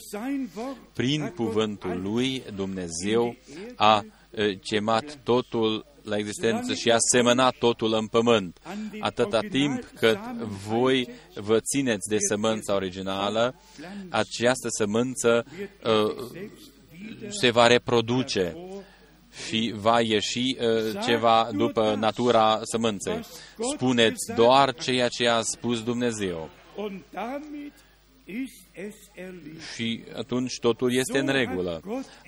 Prin cuvântul lui, Dumnezeu a cemat totul la existență și a semănat totul în pământ. Atâta timp cât voi vă țineți de sămânța originală, această sămânță uh, se va reproduce și va ieși uh, ceva după natura sămânței. Spuneți doar ceea ce a spus Dumnezeu. Și atunci totul este în regulă.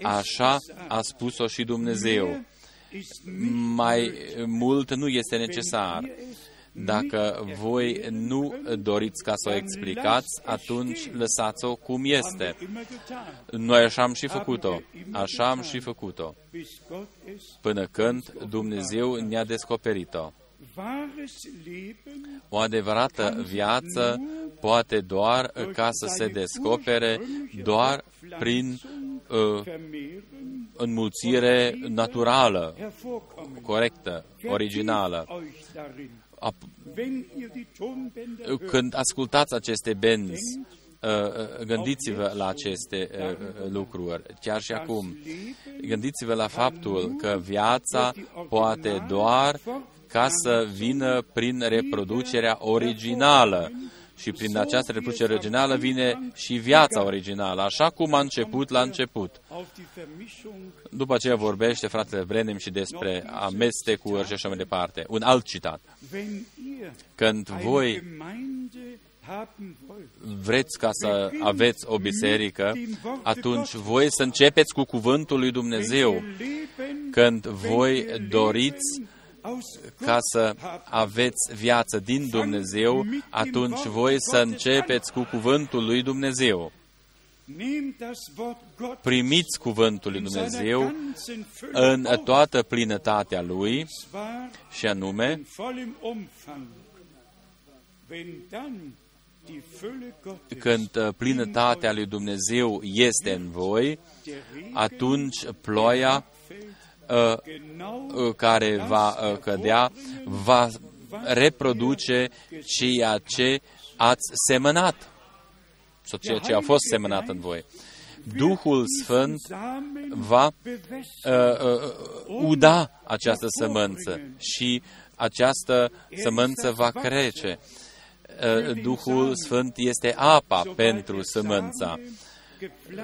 Așa a spus-o și Dumnezeu. Mai mult nu este necesar. Dacă voi nu doriți ca să o explicați, atunci lăsați-o cum este. Noi așa am și făcut-o. Așa am și făcut-o. Până când Dumnezeu ne-a descoperit-o. O adevărată viață poate doar ca să se descopere doar prin uh, înmulțire naturală, corectă, originală. Când ascultați aceste benzi, uh, uh, gândiți-vă la aceste uh, lucruri, chiar și acum. Gândiți-vă la faptul că viața poate doar ca să vină prin reproducerea originală și prin această reproducere originală vine și viața originală, așa cum a început la început. După aceea vorbește fratele Brenem și despre amestecuri și așa mai departe. Un alt citat. Când voi vreți ca să aveți o biserică, atunci voi să începeți cu cuvântul lui Dumnezeu. Când voi doriți ca să aveți viață din Dumnezeu, atunci voi să începeți cu cuvântul lui Dumnezeu. Primiți cuvântul lui Dumnezeu în toată plinătatea lui și anume când plinătatea lui Dumnezeu este în voi, atunci ploaia Uh, uh, care va uh, cădea va reproduce ceea ce ați semănat sau ceea ce a fost semănat în voi. Duhul Sfânt va uh, uh, uda această sămânță și această sămânță va crece. Uh, Duhul Sfânt este apa pentru sămânța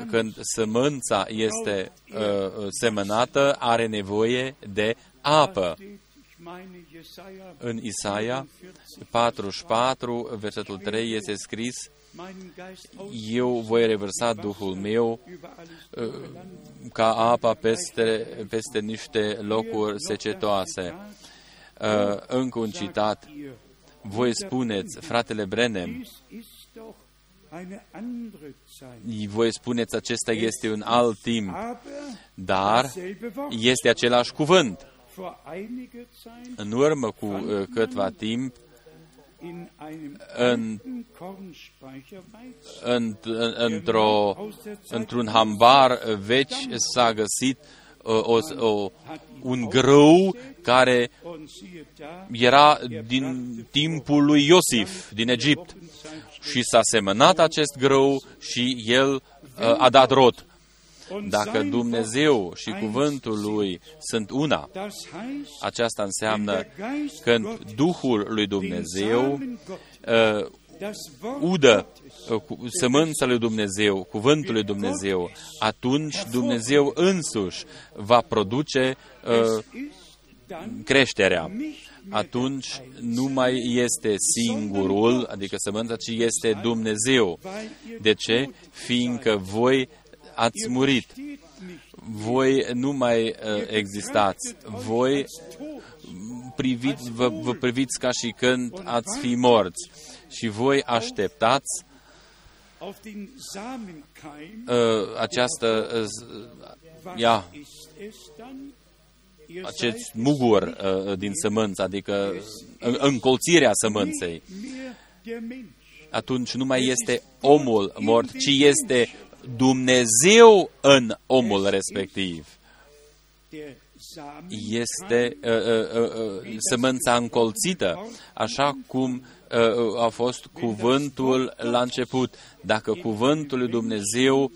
când sămânța este uh, semănată, are nevoie de apă. În Isaia 44, versetul 3, este scris, eu voi reversa Duhul meu uh, ca apa peste, peste niște locuri secetoase. Uh, încă un citat. Voi spuneți, fratele Brenem, voi spuneți, acesta este un alt timp, dar este același cuvânt. În urmă cu uh, câtva timp, în, în, într-o, într-un hambar vechi s-a găsit uh, o, o, un grâu care era din timpul lui Iosif, din Egipt și s-a semănat acest grâu și el uh, a dat rod. Dacă Dumnezeu și cuvântul lui sunt una, aceasta înseamnă când Duhul lui Dumnezeu uh, udă uh, sămânța lui Dumnezeu, cuvântul lui Dumnezeu, atunci Dumnezeu însuși va produce uh, creșterea atunci nu mai este singurul, adică sămânța, ci este Dumnezeu. De ce? Fiindcă voi ați murit. Voi nu mai uh, existați. Voi priviți, vă, vă priviți ca și când ați fi morți. Și voi așteptați uh, această uh, ia, acest mugur uh, din sămânță, adică încolțirea sămânței, atunci nu mai este omul mort, ci este Dumnezeu în omul respectiv. este uh, uh, uh, sămânța încolțită, așa cum uh, a fost cuvântul la început. Dacă cuvântul lui Dumnezeu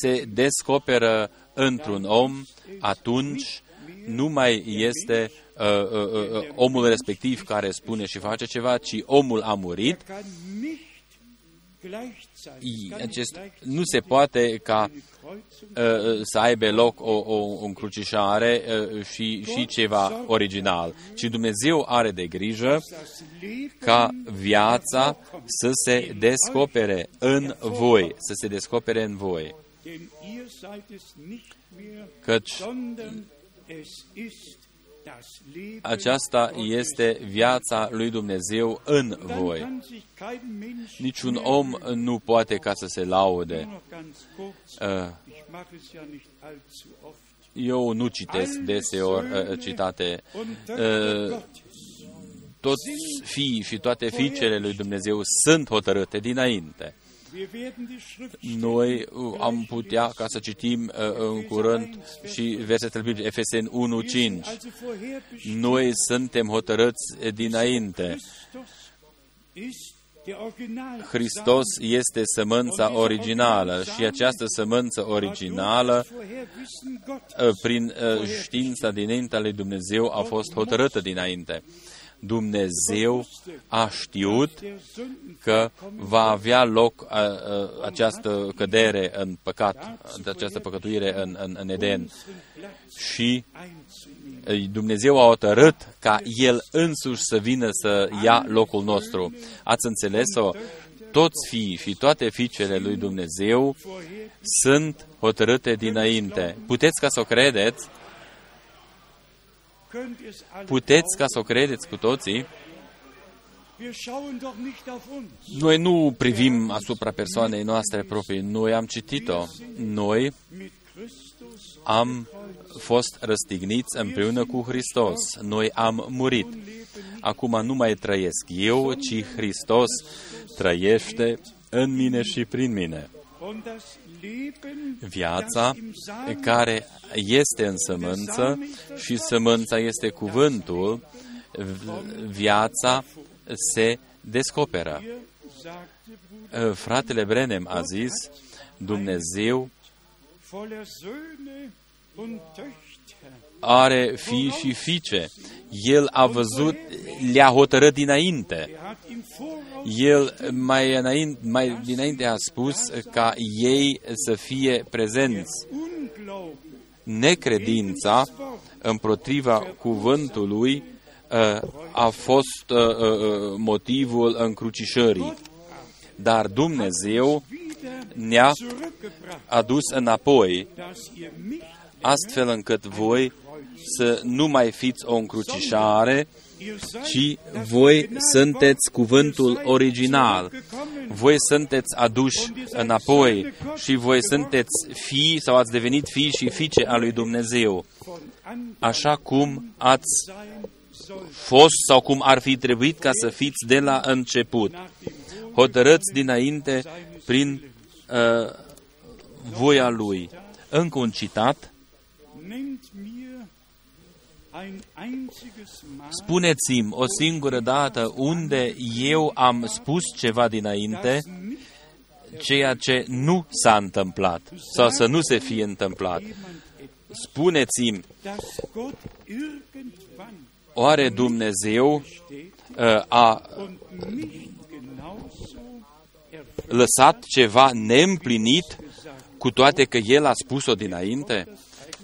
se descoperă într-un om, atunci nu mai este uh, uh, uh, omul respectiv care spune și face ceva, ci omul a murit. Acest, nu se poate ca uh, să aibă loc o, o încrucișare uh, și, și ceva original, ci Dumnezeu are de grijă ca viața să se descopere în voi, să se descopere în voi. Căci aceasta este viața lui Dumnezeu în voi. Niciun om nu poate ca să se laude. Uh, eu nu citesc deseori uh, citate. Uh, toți fii și toate fiicele lui Dumnezeu sunt hotărâte dinainte. Noi uh, am putea ca să citim uh, în curând și versetele biblice, Efesen 1.5. Noi suntem hotărâți dinainte. Hristos este sămânța originală și această sămânță originală, uh, prin știința dinaintea lui Dumnezeu, a fost hotărâtă dinainte. Dumnezeu a știut că va avea loc a, a, această cădere în păcat, această păcătuire în, în, în Eden. Și Dumnezeu a hotărât ca El însuși să vină să ia locul nostru. Ați înțeles-o? Toți fii și toate fiicele lui Dumnezeu sunt hotărâte dinainte. Puteți ca să o credeți? Puteți ca să o credeți cu toții? Noi nu privim asupra persoanei noastre proprii, noi am citit-o. Noi am fost răstigniți împreună cu Hristos. Noi am murit. Acum nu mai trăiesc eu, ci Hristos trăiește în mine și prin mine. Viața care este în sămânță și sămânța este cuvântul, viața se descoperă. Fratele Brenem a zis, Dumnezeu are fi și fiice. El a văzut, le-a hotărât dinainte. El mai, înainte, mai dinainte a spus ca ei să fie prezenți. Necredința împotriva cuvântului uh, a fost uh, uh, motivul încrucișării. Dar Dumnezeu ne-a adus înapoi, astfel încât voi să nu mai fiți o încrucișare, ci voi sunteți cuvântul original. Voi sunteți aduși înapoi și voi sunteți fii sau ați devenit fii și fiice a lui Dumnezeu. Așa cum ați fost sau cum ar fi trebuit ca să fiți de la început. Hotărâți dinainte prin uh, voia Lui. Încă un citat Spuneți-mi o singură dată unde eu am spus ceva dinainte, ceea ce nu s-a întâmplat sau să nu se fie întâmplat. Spuneți-mi, oare Dumnezeu uh, a lăsat ceva neîmplinit cu toate că El a spus-o dinainte?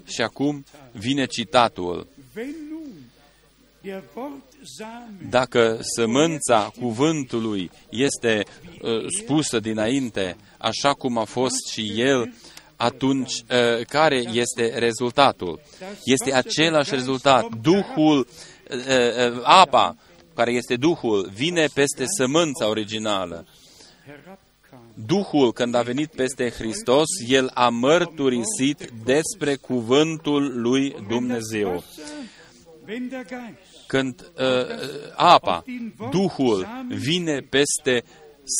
Și acum vine citatul. Dacă sămânța cuvântului este uh, spusă dinainte, așa cum a fost și el, atunci uh, care este rezultatul? Este același rezultat. Duhul, uh, uh, apa, care este Duhul, vine peste sămânța originală. Duhul, când a venit peste Hristos, El a mărturisit despre cuvântul lui Dumnezeu. Când uh, apa, Duhul, vine peste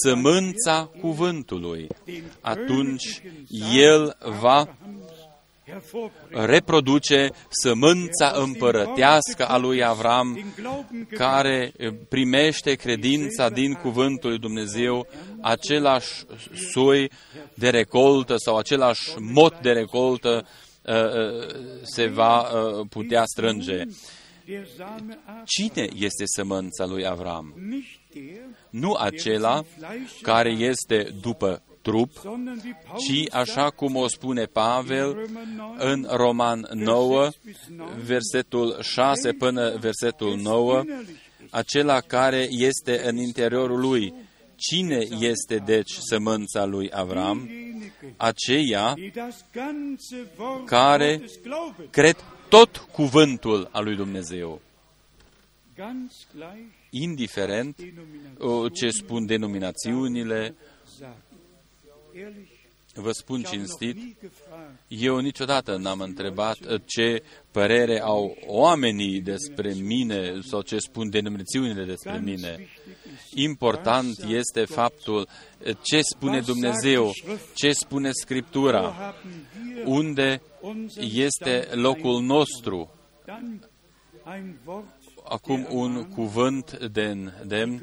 sămânța cuvântului, atunci El va reproduce sămânța împărătească a lui Avram, care primește credința din cuvântul lui Dumnezeu, același soi de recoltă sau același mod de recoltă uh, uh, se va uh, putea strânge. Cine este sămânța lui Avram? Nu acela care este după trup, ci așa cum o spune Pavel în Roman 9, versetul 6 până versetul 9, acela care este în interiorul lui. Cine este deci sămânța lui Avram? Aceia care cred tot cuvântul al lui Dumnezeu indiferent ce spun denominațiunile, Vă spun cinstit, eu niciodată n-am întrebat ce părere au oamenii despre mine sau ce spun denominațiunile despre mine. Important este faptul ce spune Dumnezeu, ce spune Scriptura, unde este locul nostru acum un cuvânt de demn,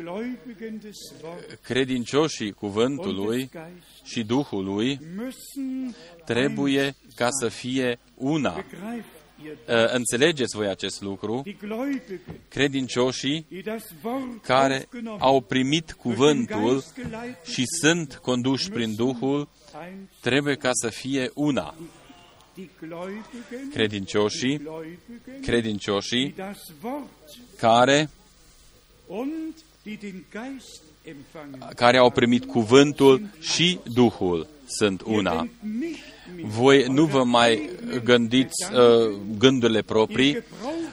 credincioșii cuvântului și Duhului trebuie ca să fie una. Înțelegeți voi acest lucru? Credincioșii care au primit cuvântul și sunt conduși prin Duhul trebuie ca să fie una credincioșii, credincioșii care, care au primit cuvântul și Duhul sunt una. Voi nu vă mai gândiți uh, gândurile proprii,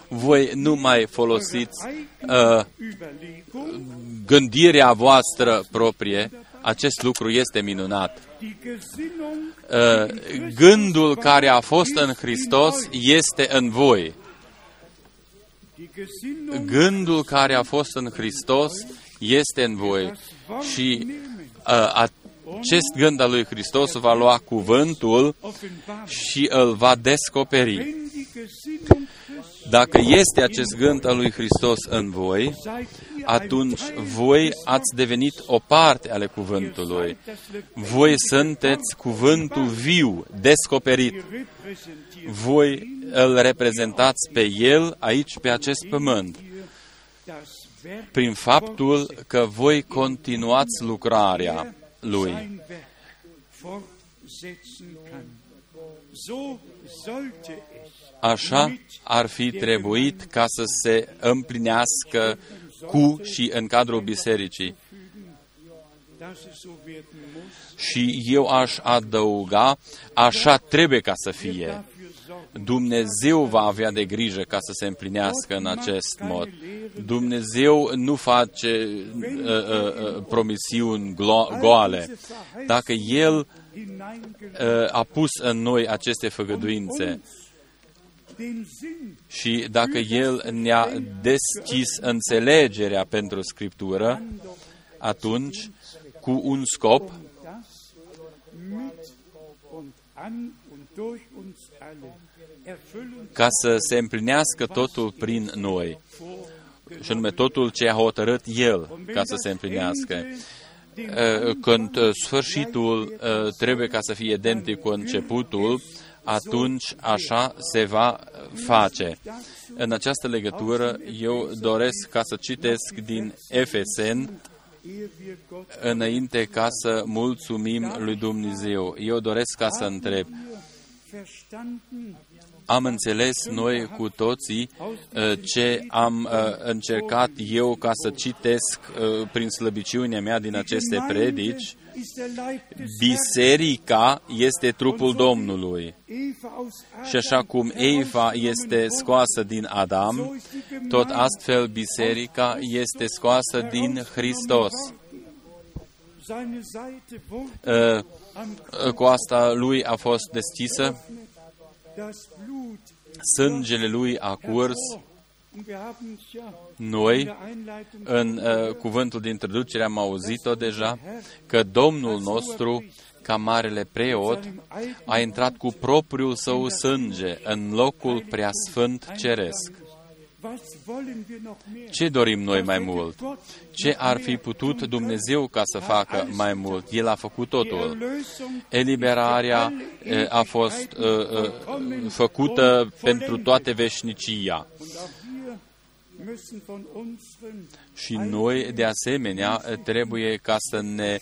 voi nu mai folosiți uh, gândirea voastră proprie. Acest lucru este minunat. Uh, gândul care a fost în Hristos este în voi. Gândul care a fost în Hristos este în voi. Și uh, acest gând al lui Hristos va lua cuvântul și îl va descoperi. Dacă este acest gând al lui Hristos în voi, atunci voi ați devenit o parte ale cuvântului. Voi sunteți cuvântul viu, descoperit. Voi îl reprezentați pe el aici, pe acest pământ, prin faptul că voi continuați lucrarea lui. Așa ar fi trebuit ca să se împlinească cu și în cadrul bisericii. Și eu aș adăuga, așa trebuie ca să fie. Dumnezeu va avea de grijă ca să se împlinească în acest mod. Dumnezeu nu face uh, uh, uh promisiuni goale. Dacă El uh, a pus în noi aceste făgăduințe, și dacă El ne-a deschis înțelegerea pentru Scriptură, atunci, cu un scop, ca să se împlinească totul prin noi, și anume totul ce a hotărât El ca să se împlinească. Când sfârșitul trebuie ca să fie identic cu începutul, atunci așa se va face. În această legătură, eu doresc ca să citesc din Efesen, înainte ca să mulțumim lui Dumnezeu. Eu doresc ca să întreb, am înțeles noi cu toții uh, ce am uh, încercat eu ca să citesc uh, prin slăbiciunea mea din aceste predici, Biserica este trupul Domnului. Și așa cum Eva este scoasă din Adam, tot astfel biserica este scoasă din Hristos. Coasta lui a fost deschisă, sângele lui a curs, noi, în uh, cuvântul de introducere, am auzit-o deja, că Domnul nostru ca marele preot, a intrat cu propriul său sânge în locul preasfânt ceresc. Ce dorim noi mai mult? Ce ar fi putut Dumnezeu ca să facă mai mult? El a făcut totul. Eliberarea a fost făcută pentru toate veșnicia. Și noi, de asemenea, trebuie ca să ne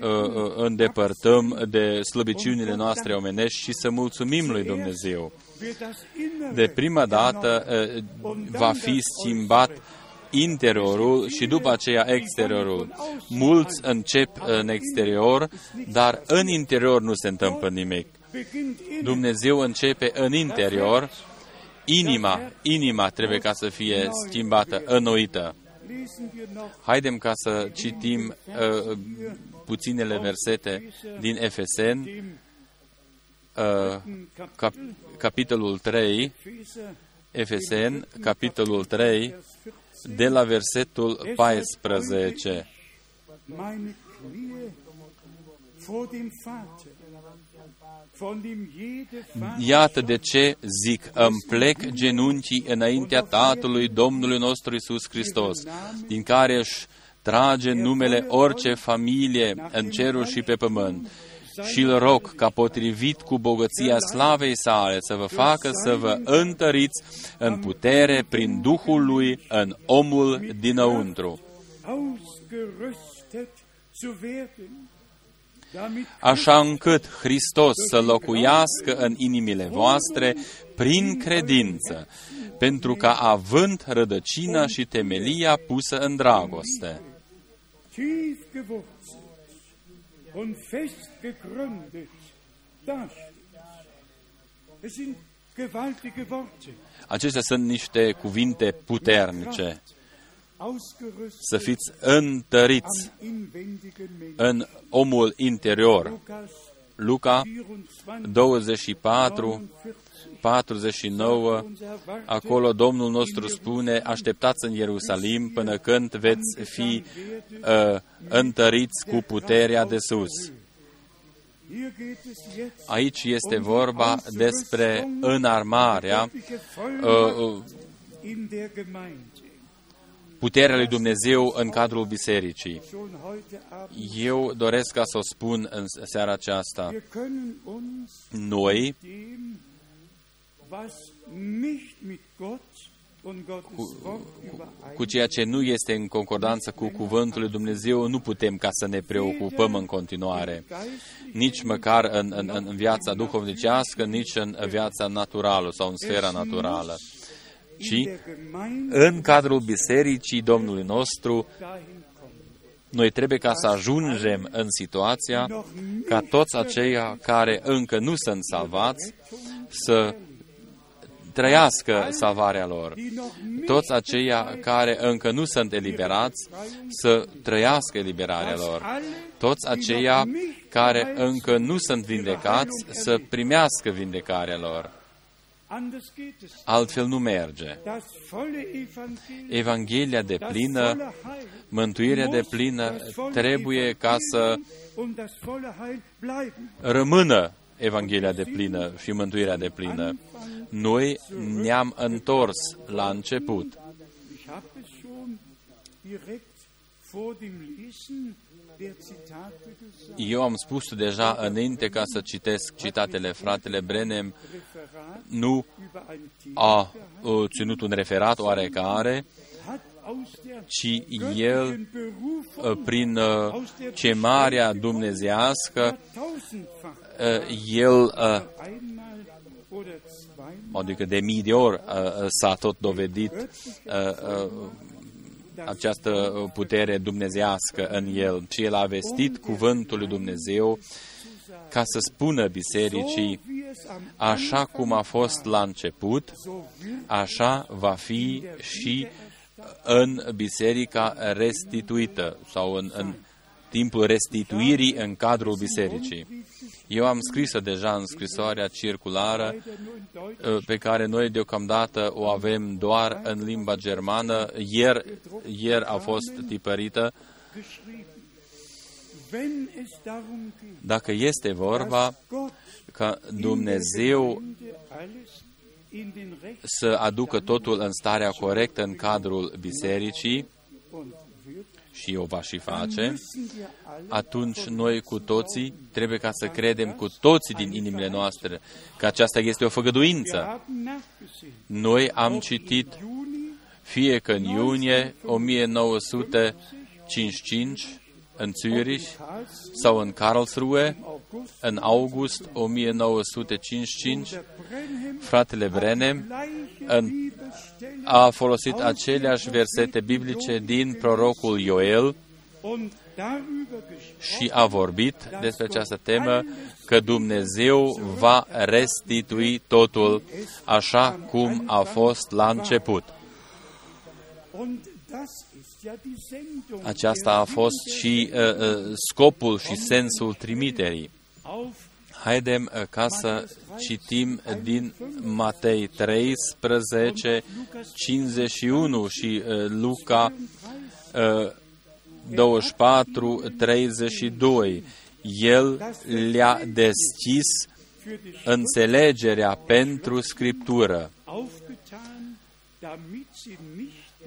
uh, îndepărtăm de slăbiciunile noastre omenești și să mulțumim lui Dumnezeu. De prima dată uh, va fi schimbat interiorul și după aceea exteriorul. Mulți încep în exterior, dar în interior nu se întâmplă nimic. Dumnezeu începe în interior inima, inima trebuie ca să fie schimbată, înnoită. Haidem ca să citim uh, puținele versete din Efesen, uh, cap, capitolul 3, Efesen, capitolul 3, de la versetul 14. Iată de ce zic, îmi plec genunchii înaintea Tatălui Domnului nostru Isus Hristos, din care își trage numele orice familie în cerul și pe pământ. Și îl rog ca potrivit cu bogăția slavei sale să vă facă să vă întăriți în putere prin Duhul lui în omul dinăuntru așa încât Hristos să locuiască în inimile voastre prin credință, pentru că având rădăcina și temelia pusă în dragoste. Acestea sunt niște cuvinte puternice să fiți întăriți în omul interior. Luca 24, 49, acolo Domnul nostru spune, așteptați în Ierusalim până când veți fi uh, întăriți cu puterea de sus. Aici este vorba despre înarmarea uh, uh, puterea lui Dumnezeu în cadrul bisericii. Eu doresc ca să o spun în seara aceasta. Noi, cu, cu ceea ce nu este în concordanță cu cuvântul lui Dumnezeu, nu putem ca să ne preocupăm în continuare, nici măcar în, în, în viața duhovnicească, nici în viața naturală sau în sfera naturală ci în cadrul bisericii Domnului nostru, noi trebuie ca să ajungem în situația ca toți aceia care încă nu sunt salvați să trăiască salvarea lor. Toți aceia care încă nu sunt eliberați să trăiască eliberarea lor. Toți aceia care încă nu sunt vindecați să primească vindecarea lor. Altfel nu merge. Evanghelia de plină, mântuirea de plină, trebuie ca să rămână Evanghelia de plină și mântuirea de plină. Noi ne-am întors la început. Eu am spus deja înainte ca să citesc citatele fratele Brenem, nu a ținut un referat oarecare, ci el, prin cemarea dumnezească, el, adică de mii de ori s-a tot dovedit această putere dumnezească în el, ci el a vestit cuvântul lui Dumnezeu ca să spună bisericii, așa cum a fost la început, așa va fi și în biserica restituită sau în, în timpul restituirii în cadrul bisericii. Eu am scris deja în scrisoarea circulară uh, pe care noi deocamdată o avem doar în limba germană. Ieri, ieri a fost tipărită. Dacă este vorba
dass Gott
ca
in der
Dumnezeu
Gemeinde alles in den Recht
să aducă totul în starea corectă în cadrul bisericii,
und wird,
și o va și
dann
face,
müssen wir alle
atunci noi cu toții trebuie ca să credem cu toții din inimile noastre că aceasta este o
Wir
făgăduință.
haben nachgesehen.
Noi am citit
Juni
fie că în iunie 1955 în Zürich sau în Karlsruhe,
August
în august 1955,
der Brenhem
fratele Brenem
gleiche
în
Bibelstelle
a folosit aceleași versete biblice din prorocul Ioel
und darüber gesprochen,
și a vorbit despre această temă că Dumnezeu va restitui totul așa cum a fost la început.
Und das ist ja die Sendung
Aceasta
der
a fost și uh, uh, scopul și sensul trimiterii.
auf
Haidem uh, ca să citim din Matei 13, 51 și uh, Luca uh, 24, 32. El le-a deschis
für die
înțelegerea pentru Scriptură,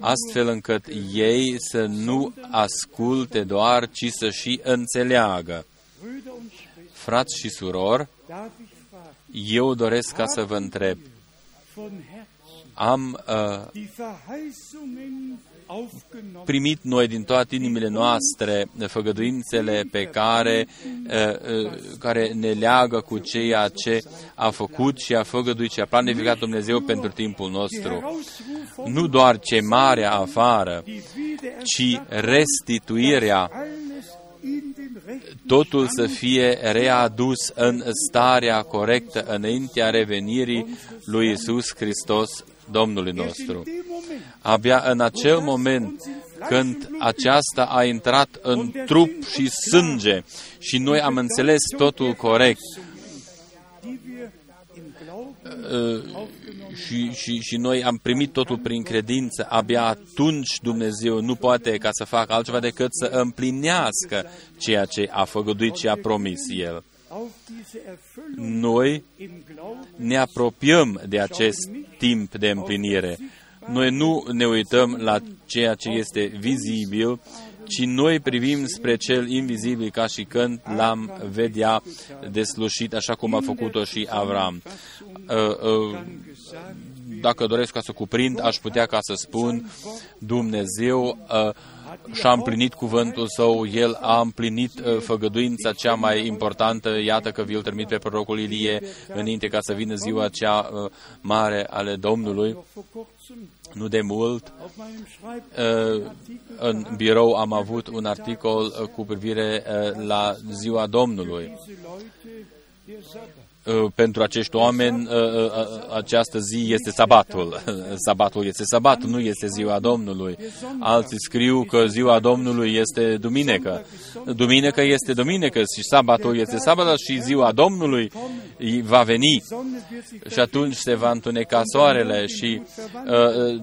aufgetan, damit sie nicht
astfel încât ei să nu asculte doar, ci să și înțeleagă.
Brüder und Schwestern,
Frați și surori,
darf ich fragen,
eu doresc ca să vă întreb,
von Herzen
am uh,
die Verheißungen aufgenommen,
primit noi din toate inimile noastre făgăduințele pe care, uh, uh, care ne leagă cu ceea ce a făcut și a făgăduit și a planificat Dumnezeu pentru timpul
die
nostru.
Herausrufung,
Nu doar ce mare afară,
die
ci
Wiedererschaffung,
restituirea
alles in den rechten
totul să
Stand
fie readus în starea corectă înaintea revenirii lui Isus Hristos, Domnului
Erst in
nostru.
Dem Moment,
Abia în acel moment când aceasta a intrat în trup și sânge și noi am înțeles totul corect
die wir im Glauben
uh, și, și, și noi am primit totul prin credință, abia atunci Dumnezeu nu poate ca să facă altceva decât să împlinească ceea ce a făgăduit și a promis El.
auf diese Erfüllung
Noi
im Glauben
ne apropiem de acest timp de împlinire. Noi nu ne uităm la ceea ce este vizibil, ci noi privim spre cel invizibil ca și când l-am vedea deslușit, așa cum a făcut-o și Avram. Uh, uh,
gesagt,
Dacă doresc ca să cuprind, aș putea ca să spun, Dumnezeu uh, și-a împlinit cuvântul său, El a împlinit uh, făgăduința cea mai importantă, iată că vi-l trimit pe prorocul Ilie înainte ca să vină ziua cea uh, mare ale Domnului.
Noch vor kurzem
Nu de mult,
auf meinem Schreibtisch
uh, în birou am avut un articol uh, cu privire uh, la ziua Domnului.
Diese Leute der Sabbat.
Uh, pentru acești oameni uh, uh, uh, această zi este sabatul. Sabatul este sabat, nu este ziua Domnului. Alții scriu că ziua Domnului este duminică. Duminică este duminică și sabatul este sabat și ziua Domnului va veni.
Sonne wird sich
Și atunci se va întuneca soarele și uh, uh,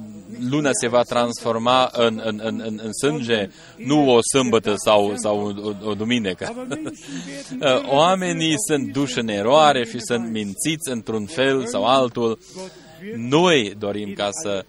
luna se va transforma în, în, în, în, în sânge, nu o sâmbătă sau, sau o, o duminică.
Aber Menschen werden
Uh, Oamenii sunt duși în eroare și sunt mințiți într-un fel sau altul. Noi dorim ca să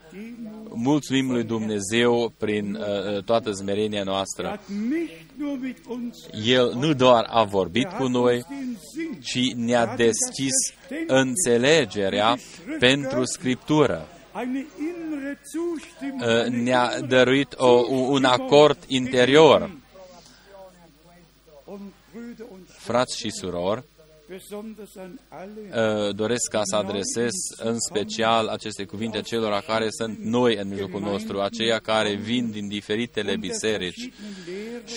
mulțumim lui Dumnezeu prin uh, uh, toată zmerenia noastră.
hat nicht nur mit uns
El nu doar a vorbit
er
cu
hat
noi,
uns den Sinn,
ci ne-a deschis înțelegerea pentru Scriptură.
eine innere Zustimmung,
Uh,
eine
Ne-a
innere
dăruit o, un acord interior.
Und Brüder und
Frați și surori,
besonders an alle,
Uh, doresc ca să adresez în special aceste cuvinte celor care sunt noi în mijlocul nostru, aceia care vin din diferitele biserici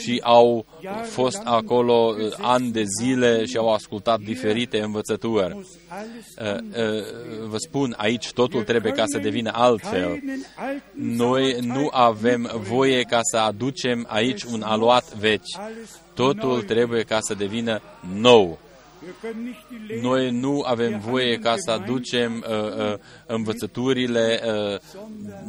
și au fost acolo uh, ani de zile și au ascultat diferite învățături.
muss alles
Uh, uh, Vă spun, aici totul trebuie ca să devină altfel.
keinen alten
Noi nu avem voie ca să aducem aici un aluat veci.
alles
Totul trebuie ca să devină nou. Noi nu avem voie ca să aducem uh, uh, învățăturile uh,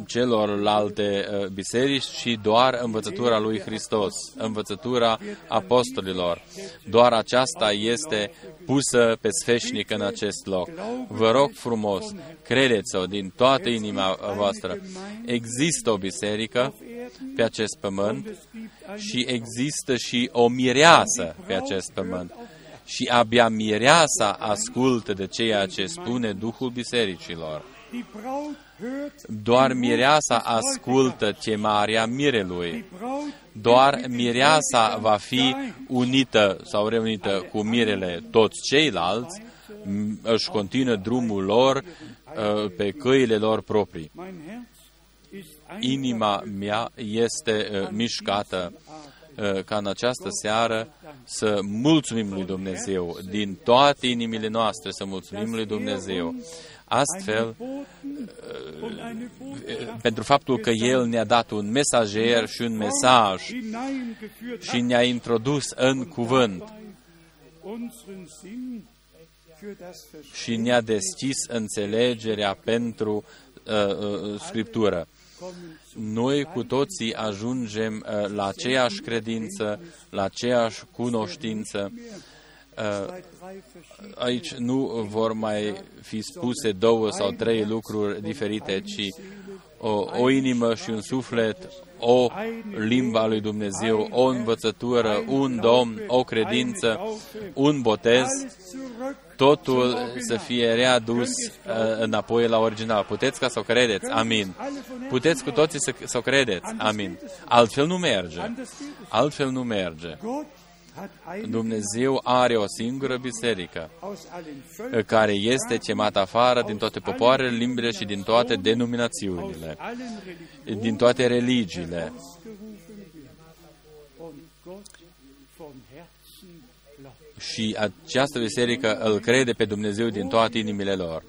celorlalte uh, biserici, ci doar învățătura lui Hristos, învățătura apostolilor. Doar aceasta este pusă pe sfeșnic în acest loc. Vă rog frumos, credeți-o din toată inima voastră. Există o biserică pe acest pământ și există și o mireasă pe acest pământ. Și abia mireasa ascultă de ceea ce spune Duhul Bisericilor. Doar mireasa ascultă chemarea mirelui. Doar mireasa va fi unită sau reunită cu mirele toți ceilalți, își continuă drumul lor uh, pe căile lor proprii. Inima mea este uh, mișcată uh, ca în această seară să mulțumim lui Dumnezeu, din toate inimile noastre să mulțumim lui Dumnezeu. Astfel, pentru faptul că El ne-a dat un mesager și un mesaj și ne-a introdus în cuvânt și ne-a deschis înțelegerea pentru uh, uh, Scriptură. Noi cu toții ajungem uh, la aceeași credință, la aceeași cunoștință. Uh, aici nu vor mai fi spuse două sau trei lucruri diferite, ci o, o inimă și un suflet, o limba lui Dumnezeu, o învățătură, un domn, o credință, un botez, totul să fie readus uh, înapoi la original. Puteți ca să o credeți? Amin. Puteți cu toții să, să o credeți? Amin. Altfel nu merge. Altfel nu merge. Dumnezeu are o singură biserică care este chemată afară din toate popoarele, limbile și din toate denominațiunile, din toate religiile. Și această biserică îl crede pe Dumnezeu din toate inimile lor.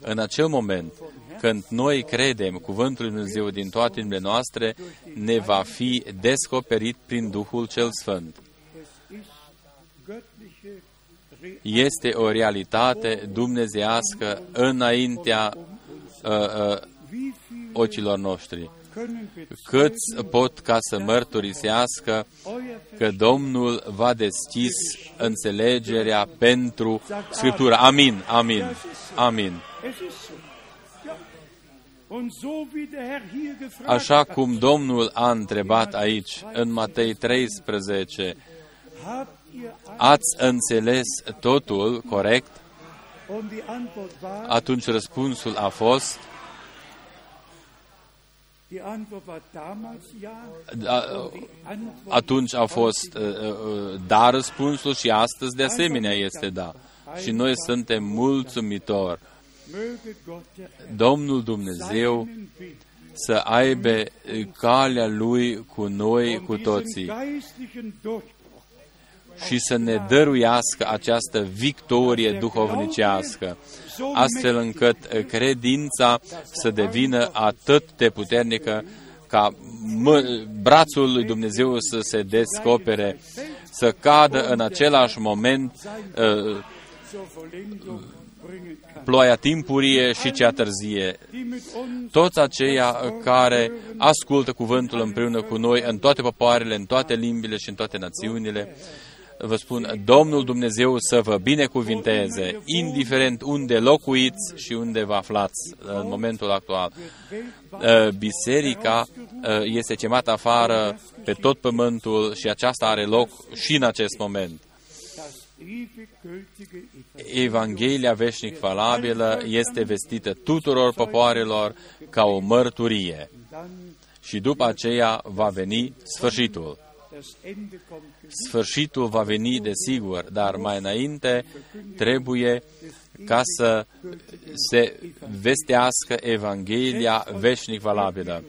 În acel moment, când noi credem cuvântul Lui Dumnezeu din toate inimile noastre, ne va fi descoperit prin Duhul cel Sfânt este o realitate dumnezească înaintea uh, uh, ochilor noștri. Câți pot ca să mărturisească că Domnul va deschis înțelegerea pentru Scriptură. Amin, amin, amin. Așa cum Domnul a întrebat aici, în Matei 13, Ați înțeles totul corect? Atunci răspunsul a fost da, atunci a fost uh, uh, da răspunsul și astăzi de asemenea este da. Și noi suntem mulțumitori. Domnul Dumnezeu să aibă calea Lui cu noi, cu toții și să ne dăruiască această victorie duhovnicească, astfel încât uh, credința să devină atât de puternică ca brațul lui Dumnezeu să se descopere, să cadă în același moment uh, ploaia timpurie și cea târzie. Toți aceia care ascultă cuvântul împreună cu noi în toate popoarele, în toate limbile și în toate națiunile, vă spun, Domnul Dumnezeu să vă binecuvinteze, indiferent unde locuiți și unde vă aflați în momentul actual. Uh, biserica uh, este chemată afară pe tot pământul și aceasta are loc și în acest moment. Evanghelia veșnic valabilă este vestită tuturor popoarelor ca o mărturie și după aceea va veni sfârșitul. Sfârșitul va veni, desigur, dar mai înainte trebuie ca să se vestească Evanghelia veșnic valabilă.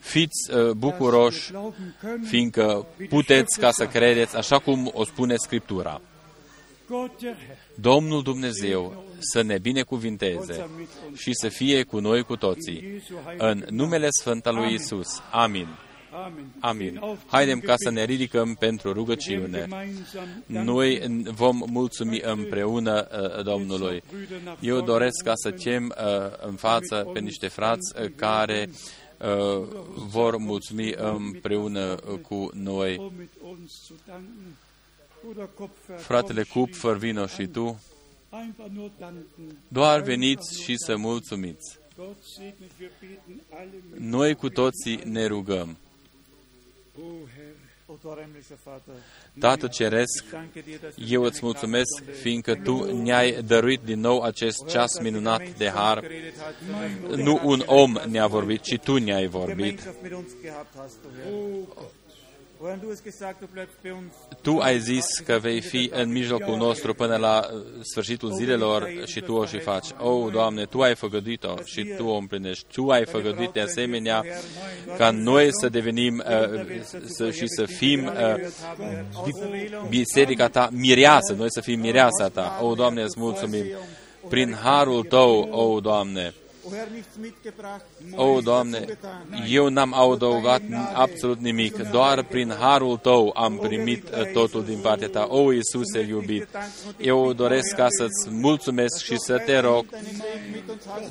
Fiți uh, bucuroși, fiindcă puteți ca să credeți, așa cum o spune Scriptura. Domnul Dumnezeu să ne binecuvinteze și să fie cu noi cu toții. În numele Sfânt al lui Isus. Amin. Amin. Haidem ca să ne ridicăm pentru rugăciune. Noi vom mulțumi împreună uh, Domnului. Eu doresc ca să cem uh, în față pe niște frați uh, care vor mulțumi împreună cu noi. Fratele Kupfer, vino și tu. Doar veniți și să mulțumiți. Noi cu toții ne rugăm. Tată Ceresc, eu îți mulțumesc, fiindcă Tu ne-ai dăruit din nou acest ceas minunat de har. Nu un om ne-a vorbit, ci Tu ne-ai vorbit. Tu ai zis că vei fi în mijlocul nostru până la uh, sfârșitul zilelor și Tu o și faci. O, oh, Doamne, Tu ai făgăduit-o și Tu o împlinești. Tu ai făgăduit de asemenea ca noi să devenim uh, să, și să fim uh, biserica Ta mireasă, noi să fim mireasa Ta. O, oh, Doamne, îți mulțumim. Prin harul Tău, o, oh, Doamne, o, Doamne, eu n-am adăugat absolut nimic, doar prin harul Tău am primit uh, totul din partea Ta. O, Iisuse iubit, eu doresc ca să-ți mulțumesc și să te rog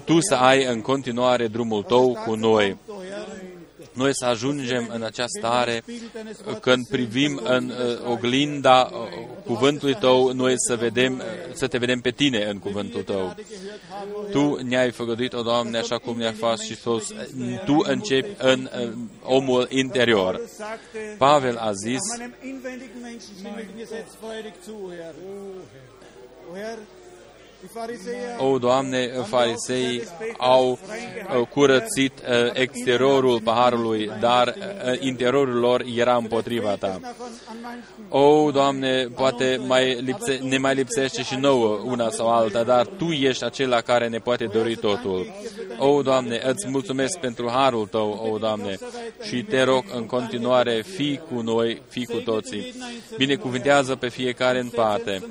Tu să ai în continuare drumul Tău cu noi noi să ajungem în această stare când privim în uh, oglinda uh, cuvântului Tău, noi să, vedem, uh, să te vedem pe Tine în cuvântul Tău. Tu ne-ai făgăduit, o Doamne, așa cum ne-ai fost și spus, Tu începi în uh, omul interior. Pavel a zis, o, Doamne, farisei au uh, curățit uh, exteriorul paharului, dar uh, interiorul lor era împotriva Ta. O, Doamne, poate mai lipse, ne mai lipsește și nouă una sau alta, dar Tu ești acela care ne poate dori totul. O, Doamne, îți mulțumesc pentru harul Tău, o, Doamne, și te rog în continuare, fi cu noi, fi cu toții. Binecuvintează pe fiecare în parte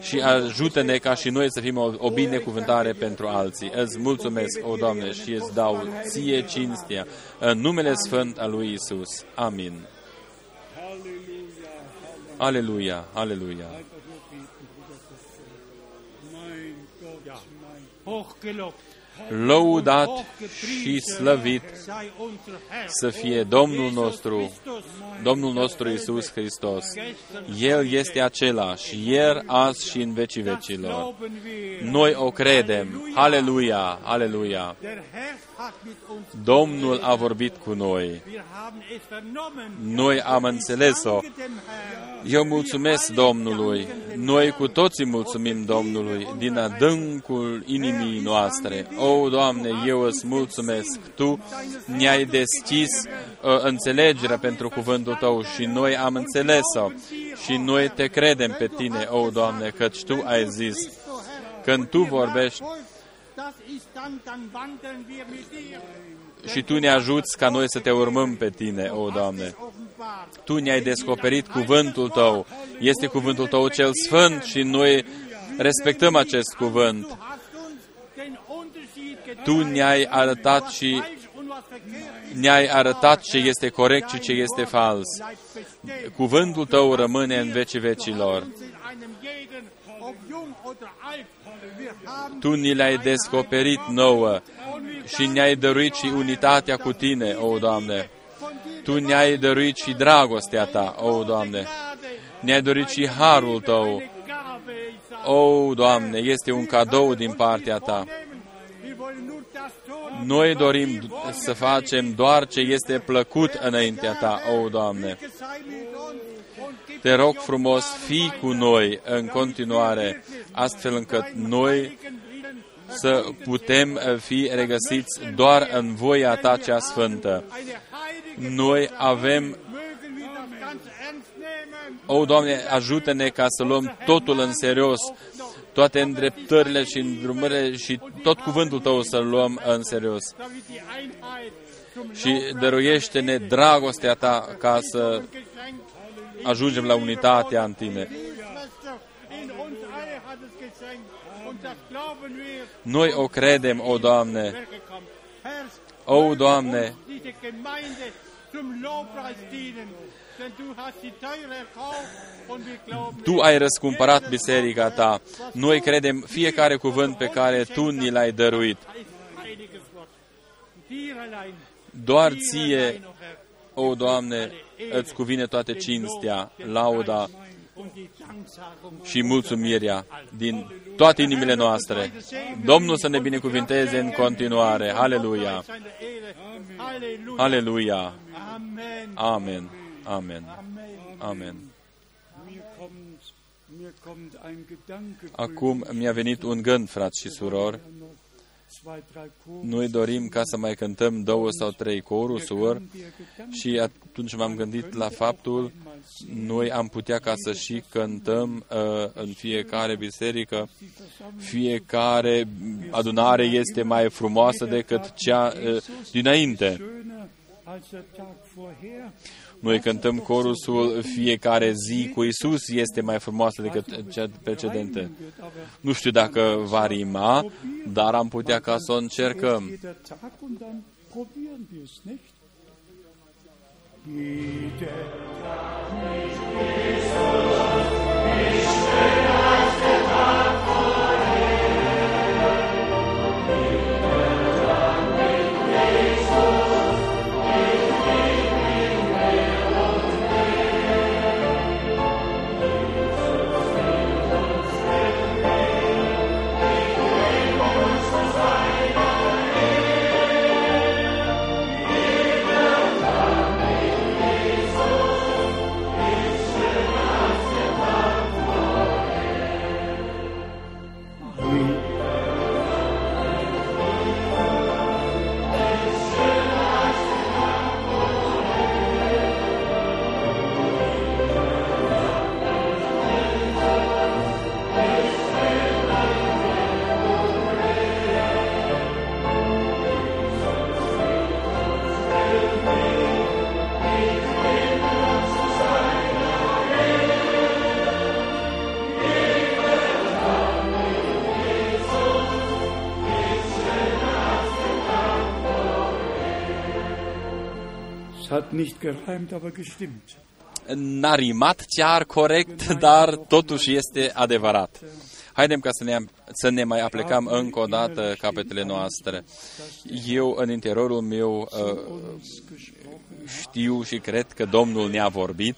și ajută-ne ca și noi să fim o, o binecuvântare pentru alții. Îți mulțumesc, o Doamne, și îți dau ție cinstia în numele Sfânt al lui Isus. Amin. Aleluia, aleluia. Lăudat și slăvit să fie Domnul nostru, Domnul nostru Isus Hristos. El este același, ieri, azi și în vecii vecilor. Noi o credem. Aleluia, aleluia. Domnul a vorbit cu noi. Noi am înțeles-o. Eu mulțumesc Domnului. Noi cu toții mulțumim Domnului din adâncul inimii noastre. O, Doamne, eu îți mulțumesc. Tu ne-ai deschis uh, înțelegerea pentru cuvântul Tău și noi am înțeles-o. Și noi te credem pe Tine, o, Doamne, căci Tu ai zis. Când Tu vorbești, și Tu ne ajuți ca noi să Te urmăm pe Tine, o Doamne. Tu ne-ai descoperit cuvântul Tău. Este cuvântul Tău cel sfânt și noi respectăm acest cuvânt. Tu ne-ai arătat și ne-ai arătat ce este corect și ce este fals. Cuvântul Tău rămâne în vecii vecilor. Tu ni le-ai descoperit nouă și ne-ai dăruit și unitatea cu Tine, o Doamne. Tu ne-ai dăruit și dragostea Ta, o Doamne. Ne-ai dăruit și harul Tău. O, Doamne, este un cadou din partea Ta. Noi dorim să facem doar ce este plăcut înaintea Ta, o, Doamne. Te rog frumos, fii cu noi în continuare, astfel încât noi să putem fi regăsiți doar în voia Ta cea sfântă. Noi avem o, Doamne, ajută-ne ca să luăm totul în serios, toate îndreptările și îndrumările și tot cuvântul Tău să-l luăm în serios. Și dăruiește-ne dragostea Ta ca să ajungem la unitatea în Tine. Noi o credem, o Doamne. O, Doamne,
zum Lobpreis dienen. Denn du hast sie teuer erkauft und wir glauben,
Tu ai răscumpărat biserica ta. Noi credem fiecare cuvânt pe care Tu ni l-ai dăruit.
heißt heiliges Wort. Dir allein,
Doar
dir
Ție,
allein, o Herr,
o Doamne, îți cuvine toate cinstea, lauda
und die Danksagung
și mulțumirea din toate inimile noastre. Domnul să ne binecuvinteze în continuare. Aleluia!
seine Ehre. Halleluja.
Aleluia!
Amen.
Amen! Amen! Amen!
Mir kommt, mir kommt ein Gedanke.
Acum mi-a venit un gând, frați și surori. Noi dorim ca să mai cântăm două sau trei corusuri și atunci m-am gândit la faptul noi am putea ca să și cântăm uh, în fiecare biserică. Fiecare adunare este mai frumoasă decât cea uh, dinainte.
Schöner als der Tag vorher.
Noi cântăm corusul fiecare zi cu Isus este mai frumoasă decât cea precedentă.
Wird aber
Nu știu dacă va rima, dar am putea ca să o încercăm.
jeder Tag und dann probieren wir es nicht. Jeder nicht gereimt, aber gestimmt.
N-a rimat chiar corect, dar totuși este adevărat. Haidem ca să ne, să ne mai aplicăm încă o dată capetele noastre. Eu, în interiorul meu, uh,
Uns gesprochen.
știu și cred că Domnul ne-a vorbit,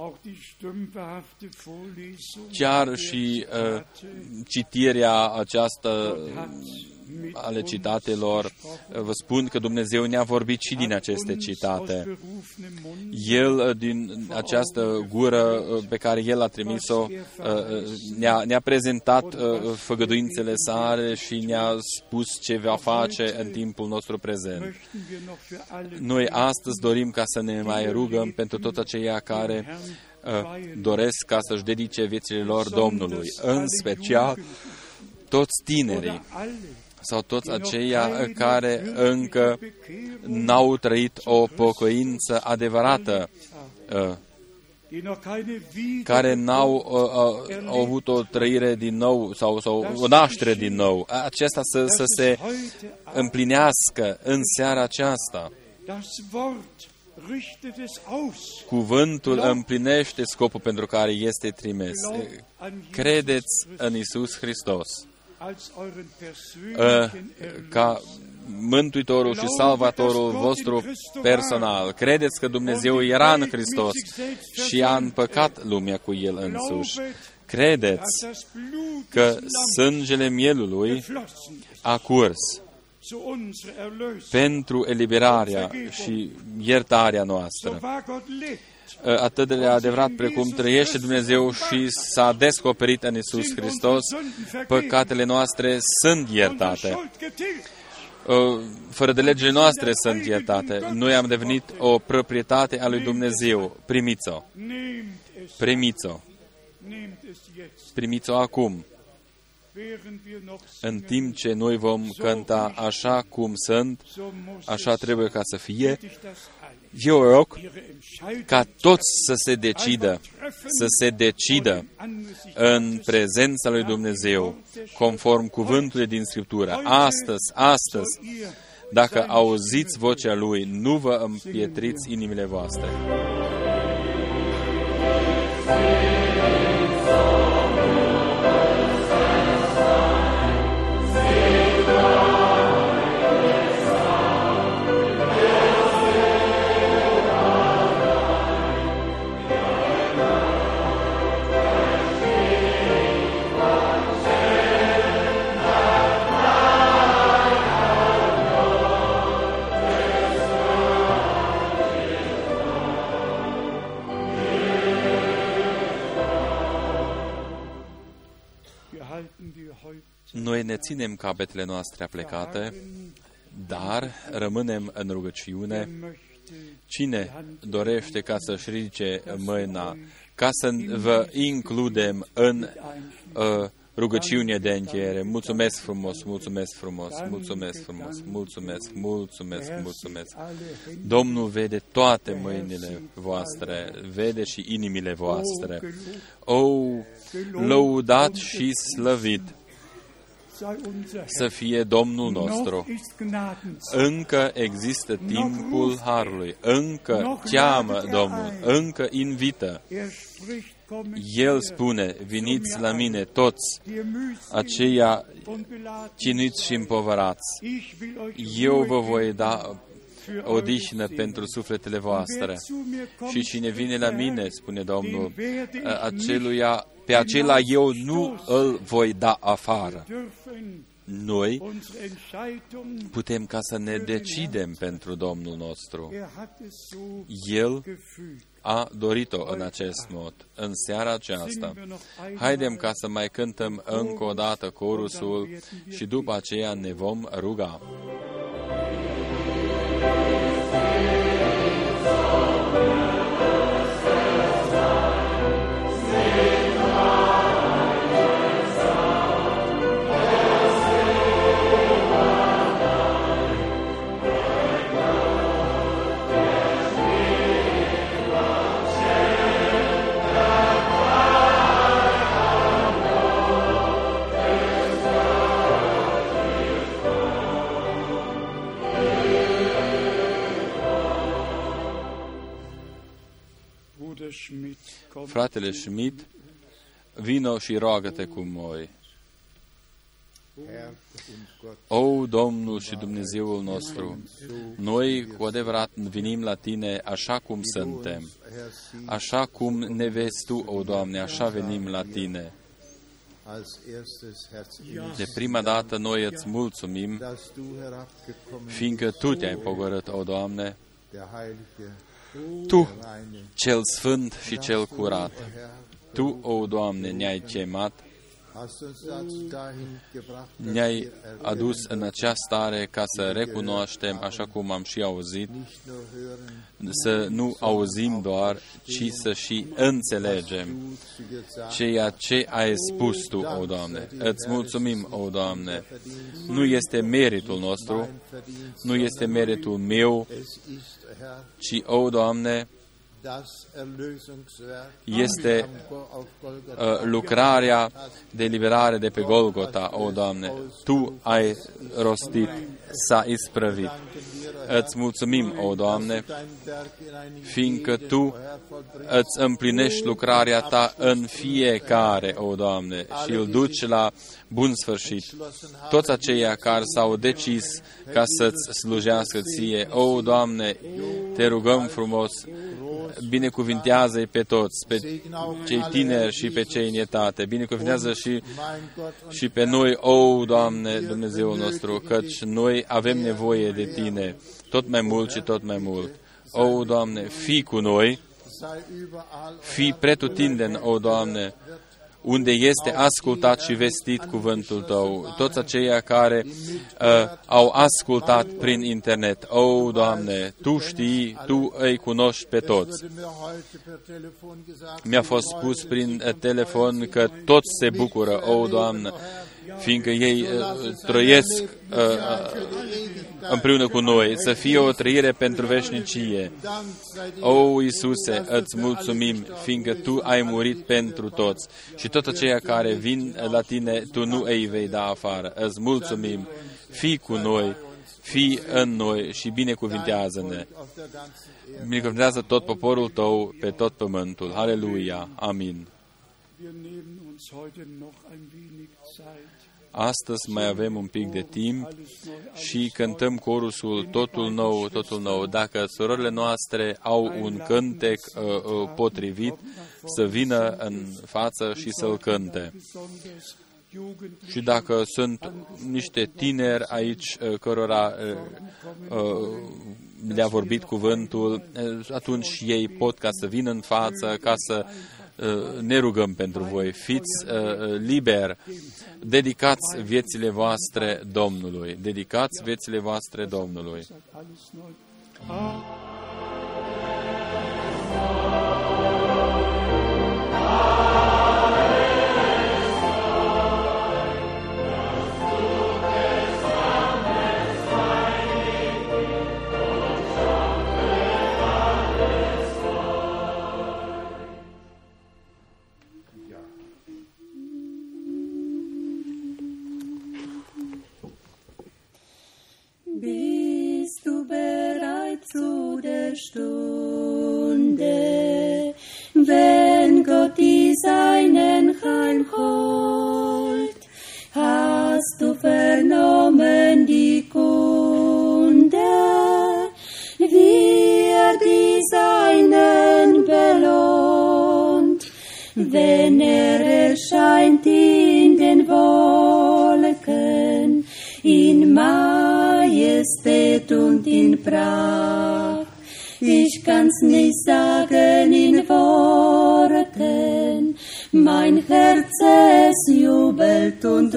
Auch die stümperhafte Vorlesung
chiar
der
și uh,
Zitate
citirea aceasta
hat mit
ale
uns
citatelor,
gesprochen.
vă spun că Dumnezeu ne-a vorbit și din
Hat
aceste
uns
citate.
aus berufenem Mund
El, uh, din această gură uh, pe care El a trimis-o, uh, uh, ne-a, ne-a prezentat uh, făgăduințele sale și ne-a spus ce va face în timpul nostru prezent.
möchten wir noch für alle
Noi astăzi dorim ca să ne mai rugăm pentru toți aceia care uh, doresc ca să-și dedice viețile lor Domnului, în special toți tinerii
oder alle,
sau toți
die noch
aceia
keine
care
wirkliche
încă
Bekehrung,
n-au trăit o pocăință adevărată, uh,
die noch keine
care
Wiedergeburt
n-au uh, uh, au avut o trăire din nou sau, sau o naștere din nou. Acesta să, să
dass
se
es heute
împlinească în seara aceasta.
das Wort richtet es aus.
Cuvântul împlinește scopul pentru care este trimis.
Glaubt an Jesus
Credeți
Christus
în Isus Hristos
als euren
uh,
persönlichen Erlöser.
ca Mântuitorul și Salvatorul vostru personal. Credeți că Dumnezeu era în Hristos și a împăcat lumea cu El însuși. Credeți
dass das Blut
că
des Lammes
sângele mielului
geflossen ist
a curs
zu unserer Erlösung.
pentru eliberarea și iertarea
So
noastră.
War Gott lebt.
Atât de adevărat precum trăiește Dumnezeu și s-a descoperit în Isus Hristos, păcatele noastre sunt
Unsere
iertate.
Schuld getilgt.
Uh, Fără de legile noastre sunt iertate. Noi am devenit o proprietate a lui Dumnezeu. Primiți-o.
Nehmt es,
Primiți-o.
nehmt es jetzt,
Primiți-o acum.
während wir noch
În
singen.
timp ce noi vom cânta așa cum sunt,
So muss
așa
es,
trebuie ca să fie,
bitte ich das alle,
eu rog
ihre Entscheidung
ca toți să se decidă, să se decidă în prezența lui Dumnezeu, conform cuvântului din Scriptură. Astăzi, astăzi, Dacă auziți vocea Lui, nu vă împietriți inimile voastre. Noi ne ținem capetele noastre aplecate, dar rămânem în rugăciune.
möchte
Cine dorește ca să-și ridice mâna, ca să vă includem în uh, rugăciune de încheiere. Mulțumesc frumos, mulțumesc frumos, mulțumesc frumos, mulțumesc, mulțumesc, mulțumesc.
alle Hände
Domnul vede toate mâinile voastre, vede și inimile voastre. O, lăudat și slăvit
sei unser Herr.
Să fie Domnul nostru.
Noch ist Gnadenzeit.
Încă există timpul Harului, încă cheamă Domnul, încă invită.
Er spricht, kommt
El spune, veniți la mine toți,
ihr müsst
aceia
und beladen.
chinuiți și împovărați.
Ich will euch
Eu
Ruhe
vă voi
geben
da
für eure
odihnă
Seelen.
pentru sufletele
Wer
voastre.
zu mir kommt,
Și cine vine la mine, spune Domnul,
den werde ich
a- aceluia, pe acela eu nu îl voi da afară.
dürfen
Noi
unsere Entscheidung,
putem ca să ne decidem pentru Domnul nostru.
er hat es so
El
gefügt.
a dorit-o în acest mod. În seara aceasta,
Singen wir noch einmal
haidem ca să mai cântăm încă o dată corusul și după aceea ne vom ruga. Fratele Schmidt, vino și roagă-te cu noi. O, Domnul și Dumnezeul nostru, noi cu adevărat venim la Tine așa cum suntem, așa cum ne vezi Tu, o Doamne, așa venim la Tine.
Als erstes herzlichen
De prima dată noi îți mulțumim,
dass du herabgekommen
fiindcă Tu te-ai pogorât, o Doamne,
der heilige,
Tu,
reine
cel sfânt și cel curat.
Herr,
Tu, o Doamne, ne-ai chemat,
hast uns dazu dahin gebracht, dass
ne-ai
wir erkennen,
adus în această stare ca să recunoaștem, așa cum am și auzit,
nicht nur hören,
să nu auzim doar, ci să și înțelegem
du zu gesagt
ceea ce ai spus Tu, o Doamne. Îți mulțumim, o Doamne. Nu este meritul nostru,
verdienst,
nu este meritul meu,
es ist, Herr,
ci, o Doamne,
das Erlösungswerk
este
am Go- auf Golgatha
uh, lucrarea de liberare de pe Golgota, o Doamne. Tu ai rostit, s-a isprăvit. Îți mulțumim, o Doamne,
dein Werk in einem
fiindcă
jeden,
Tu
o Herr, vollbringst.
îți împlinești lucrarea Ta în fiecare, o Doamne, și îl duci la bun sfârșit. Toți aceia care s-au decis ca să-ți slujească ție, o Doamne, te rugăm frumos, binecuvintează-i pe toți, pe cei tineri și pe cei în etate, binecuvintează și
Mein Gott, und
și pe noi, o, Doamne, Dumnezeu nostru, căci noi avem nevoie de Tine, tot mai mult și tot mai mult. O, Doamne, fii cu noi,
sei überall
fii pretutindeni, o, Doamne, unde este ascultat și vestit cuvântul Tău, toți aceia care uh, au ascultat prin internet. O, Doamne, Tu știi, Tu îi cunoști pe toți.
wurde mir heute per Telefon gesagt,
Mi-a fost spus prin uh, telefon că toți se bucură, o, Doamnă, fiindcă ei uh, trăiesc uh, uh, împreună cu noi, să fie o trăire pentru veșnicie.
Dank sei dir,
O, Iisuse, îți mulțumim, fiindcă Tu ai murit pentru toți și tot aceia care vin la Tine, Tu nu îi vei da afară. Îți mulțumim, fii cu noi, fii în noi și binecuvintează-ne.
auf der ganzen Erde.
Binecuvintează tot poporul tău pe tot pământul. Aleluia. Amin.
Wir nehmen uns heute noch ein wenig Zeit,
Astăzi mai avem un pic de timp
alles neu aus.
și cântăm corusul Totul nou, totul nou. Dacă surorile noastre au un cântec uh, uh, potrivit, să vină în față și să-l cânte.
Besonders Jugendliche
Și dacă sunt niște tineri aici uh, cărora uh, uh, le-a vorbit cuvântul, uh, atunci ei pot ca să vină în față, ca să uh, ne rugăm pentru voi. Fiți uh, uh, liberi, dedicați viețile voastre Domnului, dedicați viețile voastre Domnului.
alles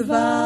survive.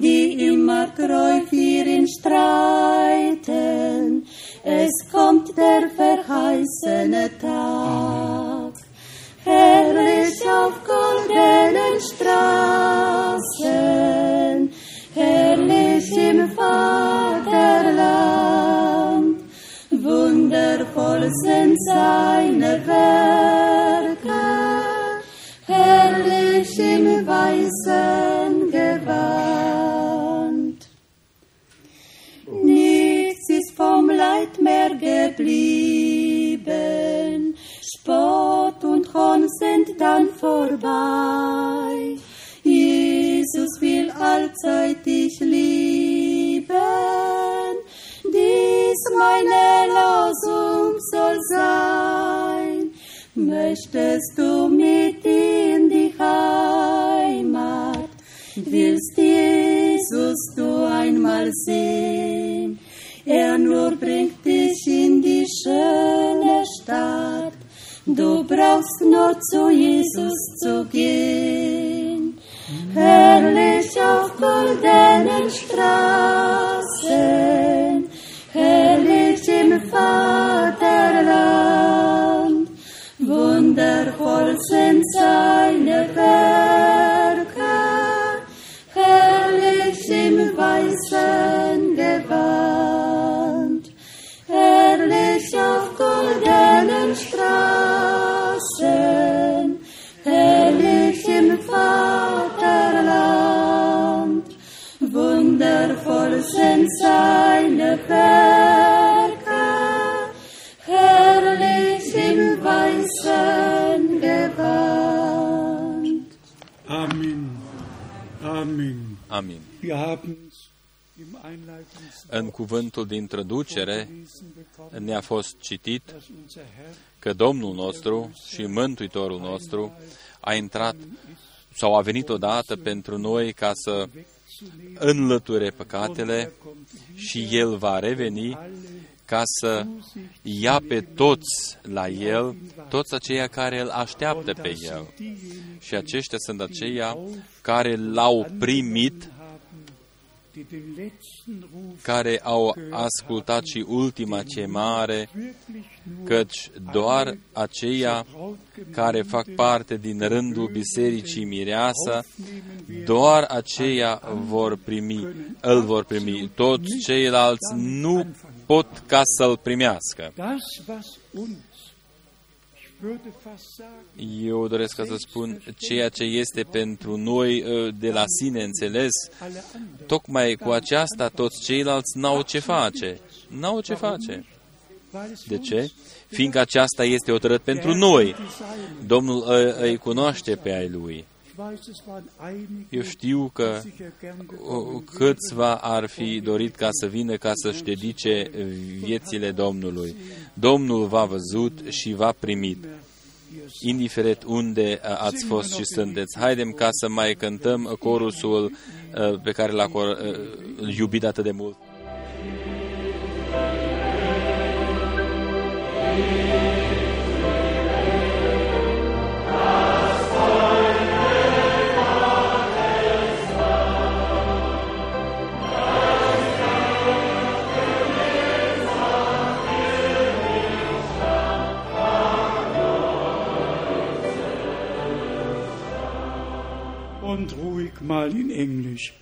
Die immer treu für ihn streiten. Es kommt der verheißene Tag. Herrlich auf goldenen Straßen, herrlich im Vaterland, wundervoll sind seine geblieben, Spott und Hohn sind dann vorbei. Jesus will allzeit dich lieben, dies meine Losung soll sein. Möchtest du mit in die Heimat, willst Jesus du einmal sehen? Er nur bringt schöne Stadt, du brauchst nur zu Jesus zu gehen. Herrlich auf goldenen Straßen, herrlich im Vaterland, wundervoll sind seine Werke, seine Werke, herrlich im weißen Gewand.
Amen. Amen.
Amin.
Wir haben Im Einleitungswort
În cuvântul de introducere
gelesen bekommen,
ne-a fost citit
dass unser Herr
că Domnul nostru și Mântuitorul nostru a intrat sau a venit odată pentru noi ca să înlăture păcatele și El va reveni ca să ia pe toți la El, toți aceia care îl așteaptă pe El. Și aceștia sunt aceia care l-au primit, care au ascultat și ultima chemare, căci doar aceia care fac parte din rândul Bisericii Mireasă, doar aceia vor primi, îl vor primi. Toți ceilalți nu pot ca să-l primească. Eu doresc ca să spun ceea ce este pentru noi uh, de la sine înțeles,
alle anderen.
tocmai cu aceasta toți ceilalți n-au ce face. N-au ce face.
Weil es
De ce? Fiindcă aceasta este hotărât pentru noi. Domnul îi, îi cunoaște pe ai lui.
Ich weiß, es waren einige,
Eu știu că
sicher gern
o-
gekommen
câțiva ar fi dorit ca să vină ca să-și dedice viețile Domnului. Domnul v-a văzut și v-a primit, indiferent unde uh, ați fost și sunteți. Haidem ca să mai cântăm corusul uh, pe care l-a cor- uh, iubit atât de mult.
Mal in Englisch.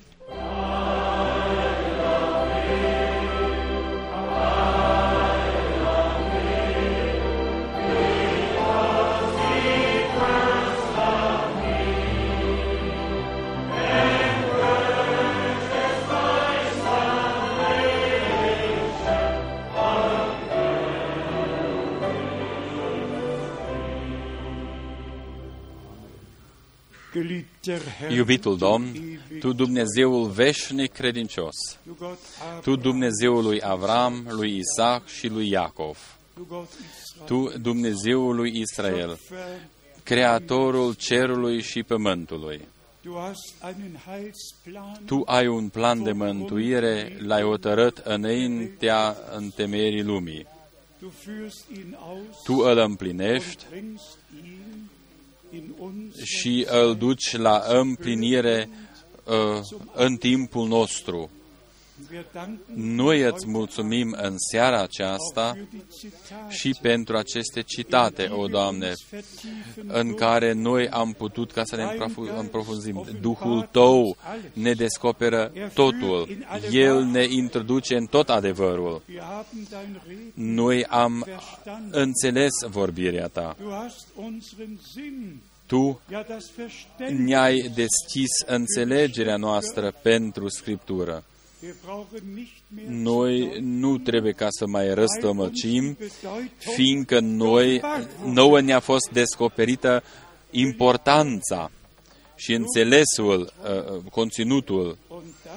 Iubitul Domn, Tu Dumnezeul veșnic credincios,
du Gott
Tu
Abraham,
Dumnezeul lui Avram, lui Isaac și lui Iacov,
du Gott Israel,
Tu Dumnezeul lui Israel,
Schöpfer,
Creatorul cerului și pământului.
du hast einen Heilsplan
Tu ai un plan de mântuire, l-ai hotărât înaintea întemeierii lumii.
Du führst ihn aus
Tu îl împlinești și îl duci la împlinire uh, în timpul nostru.
Wir danken
Noi îți mulțumim în seara aceasta
für die Zitate,
și pentru aceste citate, o Doamne,
vertiefen
în care noi am putut ca să ne împrofu- împrofunzim. Duhul Tău ne descoperă totul. El ne introduce în tot adevărul.
Wir haben dein Reden,
Noi am înțeles vorbirea Ta.
du hast unseren Sinn,
Tu
ja das Verständnis.
ne-ai deschis înțelegerea noastră pentru Scriptură.
Wir brauchen nicht mehr
Noi nu trebuie ca să mai
zu
răstămăcim,
Bedeutung
fiindcă noi, nouă ne-a fost descoperită importanța și înțelesul, uh, conținutul.
und das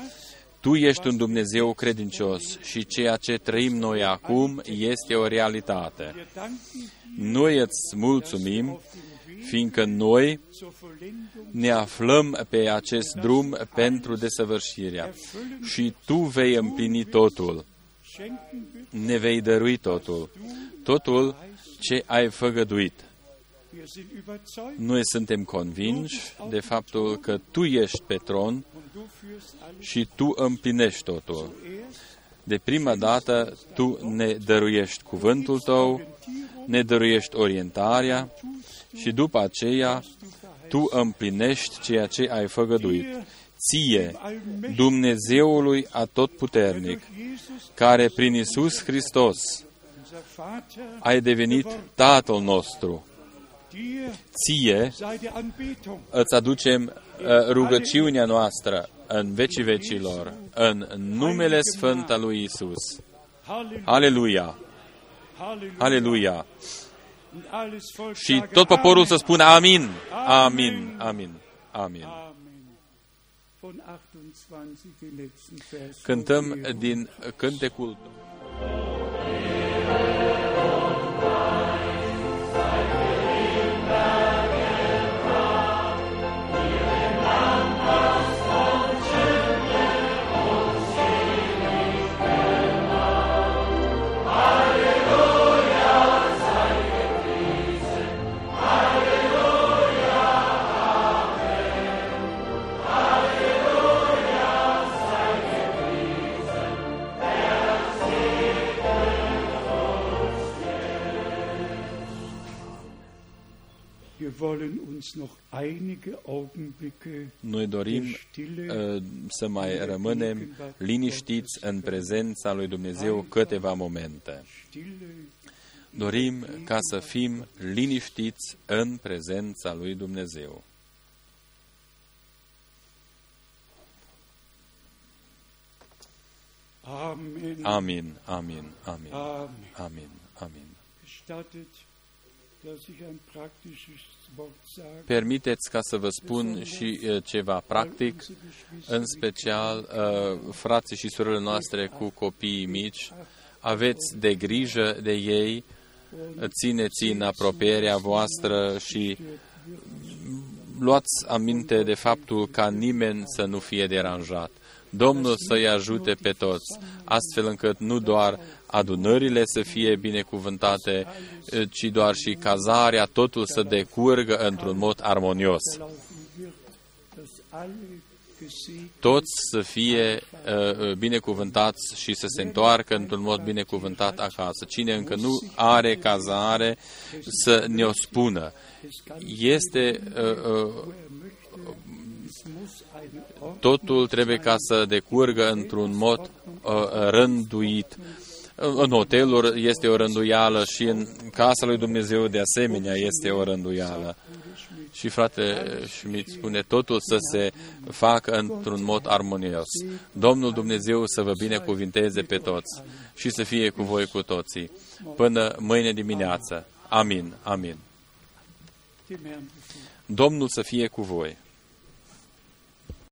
Tu ești un Dumnezeu credincios și ceea ce trăim noi acum este o realitate.
wir danken
Noi îți mulțumim, fiindcă noi
zur Vollendung
ne aflăm pe acest drum pentru desăvârșirea și Tu vei împlini totul,
schenken wird.
ne vei dărui totul, totul ce ai făgăduit.
Wir sind überzeugt
Noi suntem convinși de faptul că Tu ești pe tron
und du führst alles
și Tu împlinești totul.
erst.
De prima dată, Tu ne dăruiești cuvântul Tău, ne dăruiești orientarea și după aceea Tu împlinești ceea ce ai făgăduit. Ție, Dumnezeului Atotputernic,
Jesus,
care prin Isus Hristos
unser Vater,
ai devenit Tatăl nostru,
dir
ție
sei die Anbetung.
îți aducem uh, rugăciunea noastră în vecii vecilor, în numele Sfânt al lui Isus.
Halleluja.
Aleluia!
Halleluja.
Aleluia!
Und alles Volk
Și
sage
tot poporul să
Amen.
spună amin, amin, amin, amin.
Amen. von 28, den letzten Vers.
Cântăm din cântecul Noi dorim
der Stille
uh, să mai rămânem liniștiți în prezența lui Dumnezeu câteva momente.
Stille
Dorim ca să fim liniștiți în prezența lui Dumnezeu.
Amen.
Amin, amin, amin,
Amen.
amin, amin. Permiteți ca să vă spun și uh, ceva practic,
Unsere Geschwister
în special uh, frații și surorile noastre cu copiii mici, aveți de grijă de ei, țineți în apropierea voastră și luați aminte de faptul ca nimeni să nu fie deranjat. Domnul să-i ajute pe toți, astfel încât nu doar adunările să fie binecuvântate, ci doar și cazarea, totul să decurgă într-un mod armonios.
laufen wird, dass alle gesegnet
Toți să fie uh, uh, binecuvântați și să se întoarcă într-un mod binecuvântat acasă. Cine încă nu are cazare, să ne-o spună. Este uh, uh,
es muss eine Ordnung
totul trebuie ca să decurgă într-un mod uh, rânduit. În hoteluri este o rânduială și în casa lui Dumnezeu de asemenea este o rânduială. Și frate Schmidt spune, totul să se facă într-un mod armonios. Domnul Dumnezeu să vă binecuvinteze pe toți și să fie cu voi cu toții. Până mâine dimineață. Amin, amin.
dem Herrn befugt.
Domnul să fie cu voi.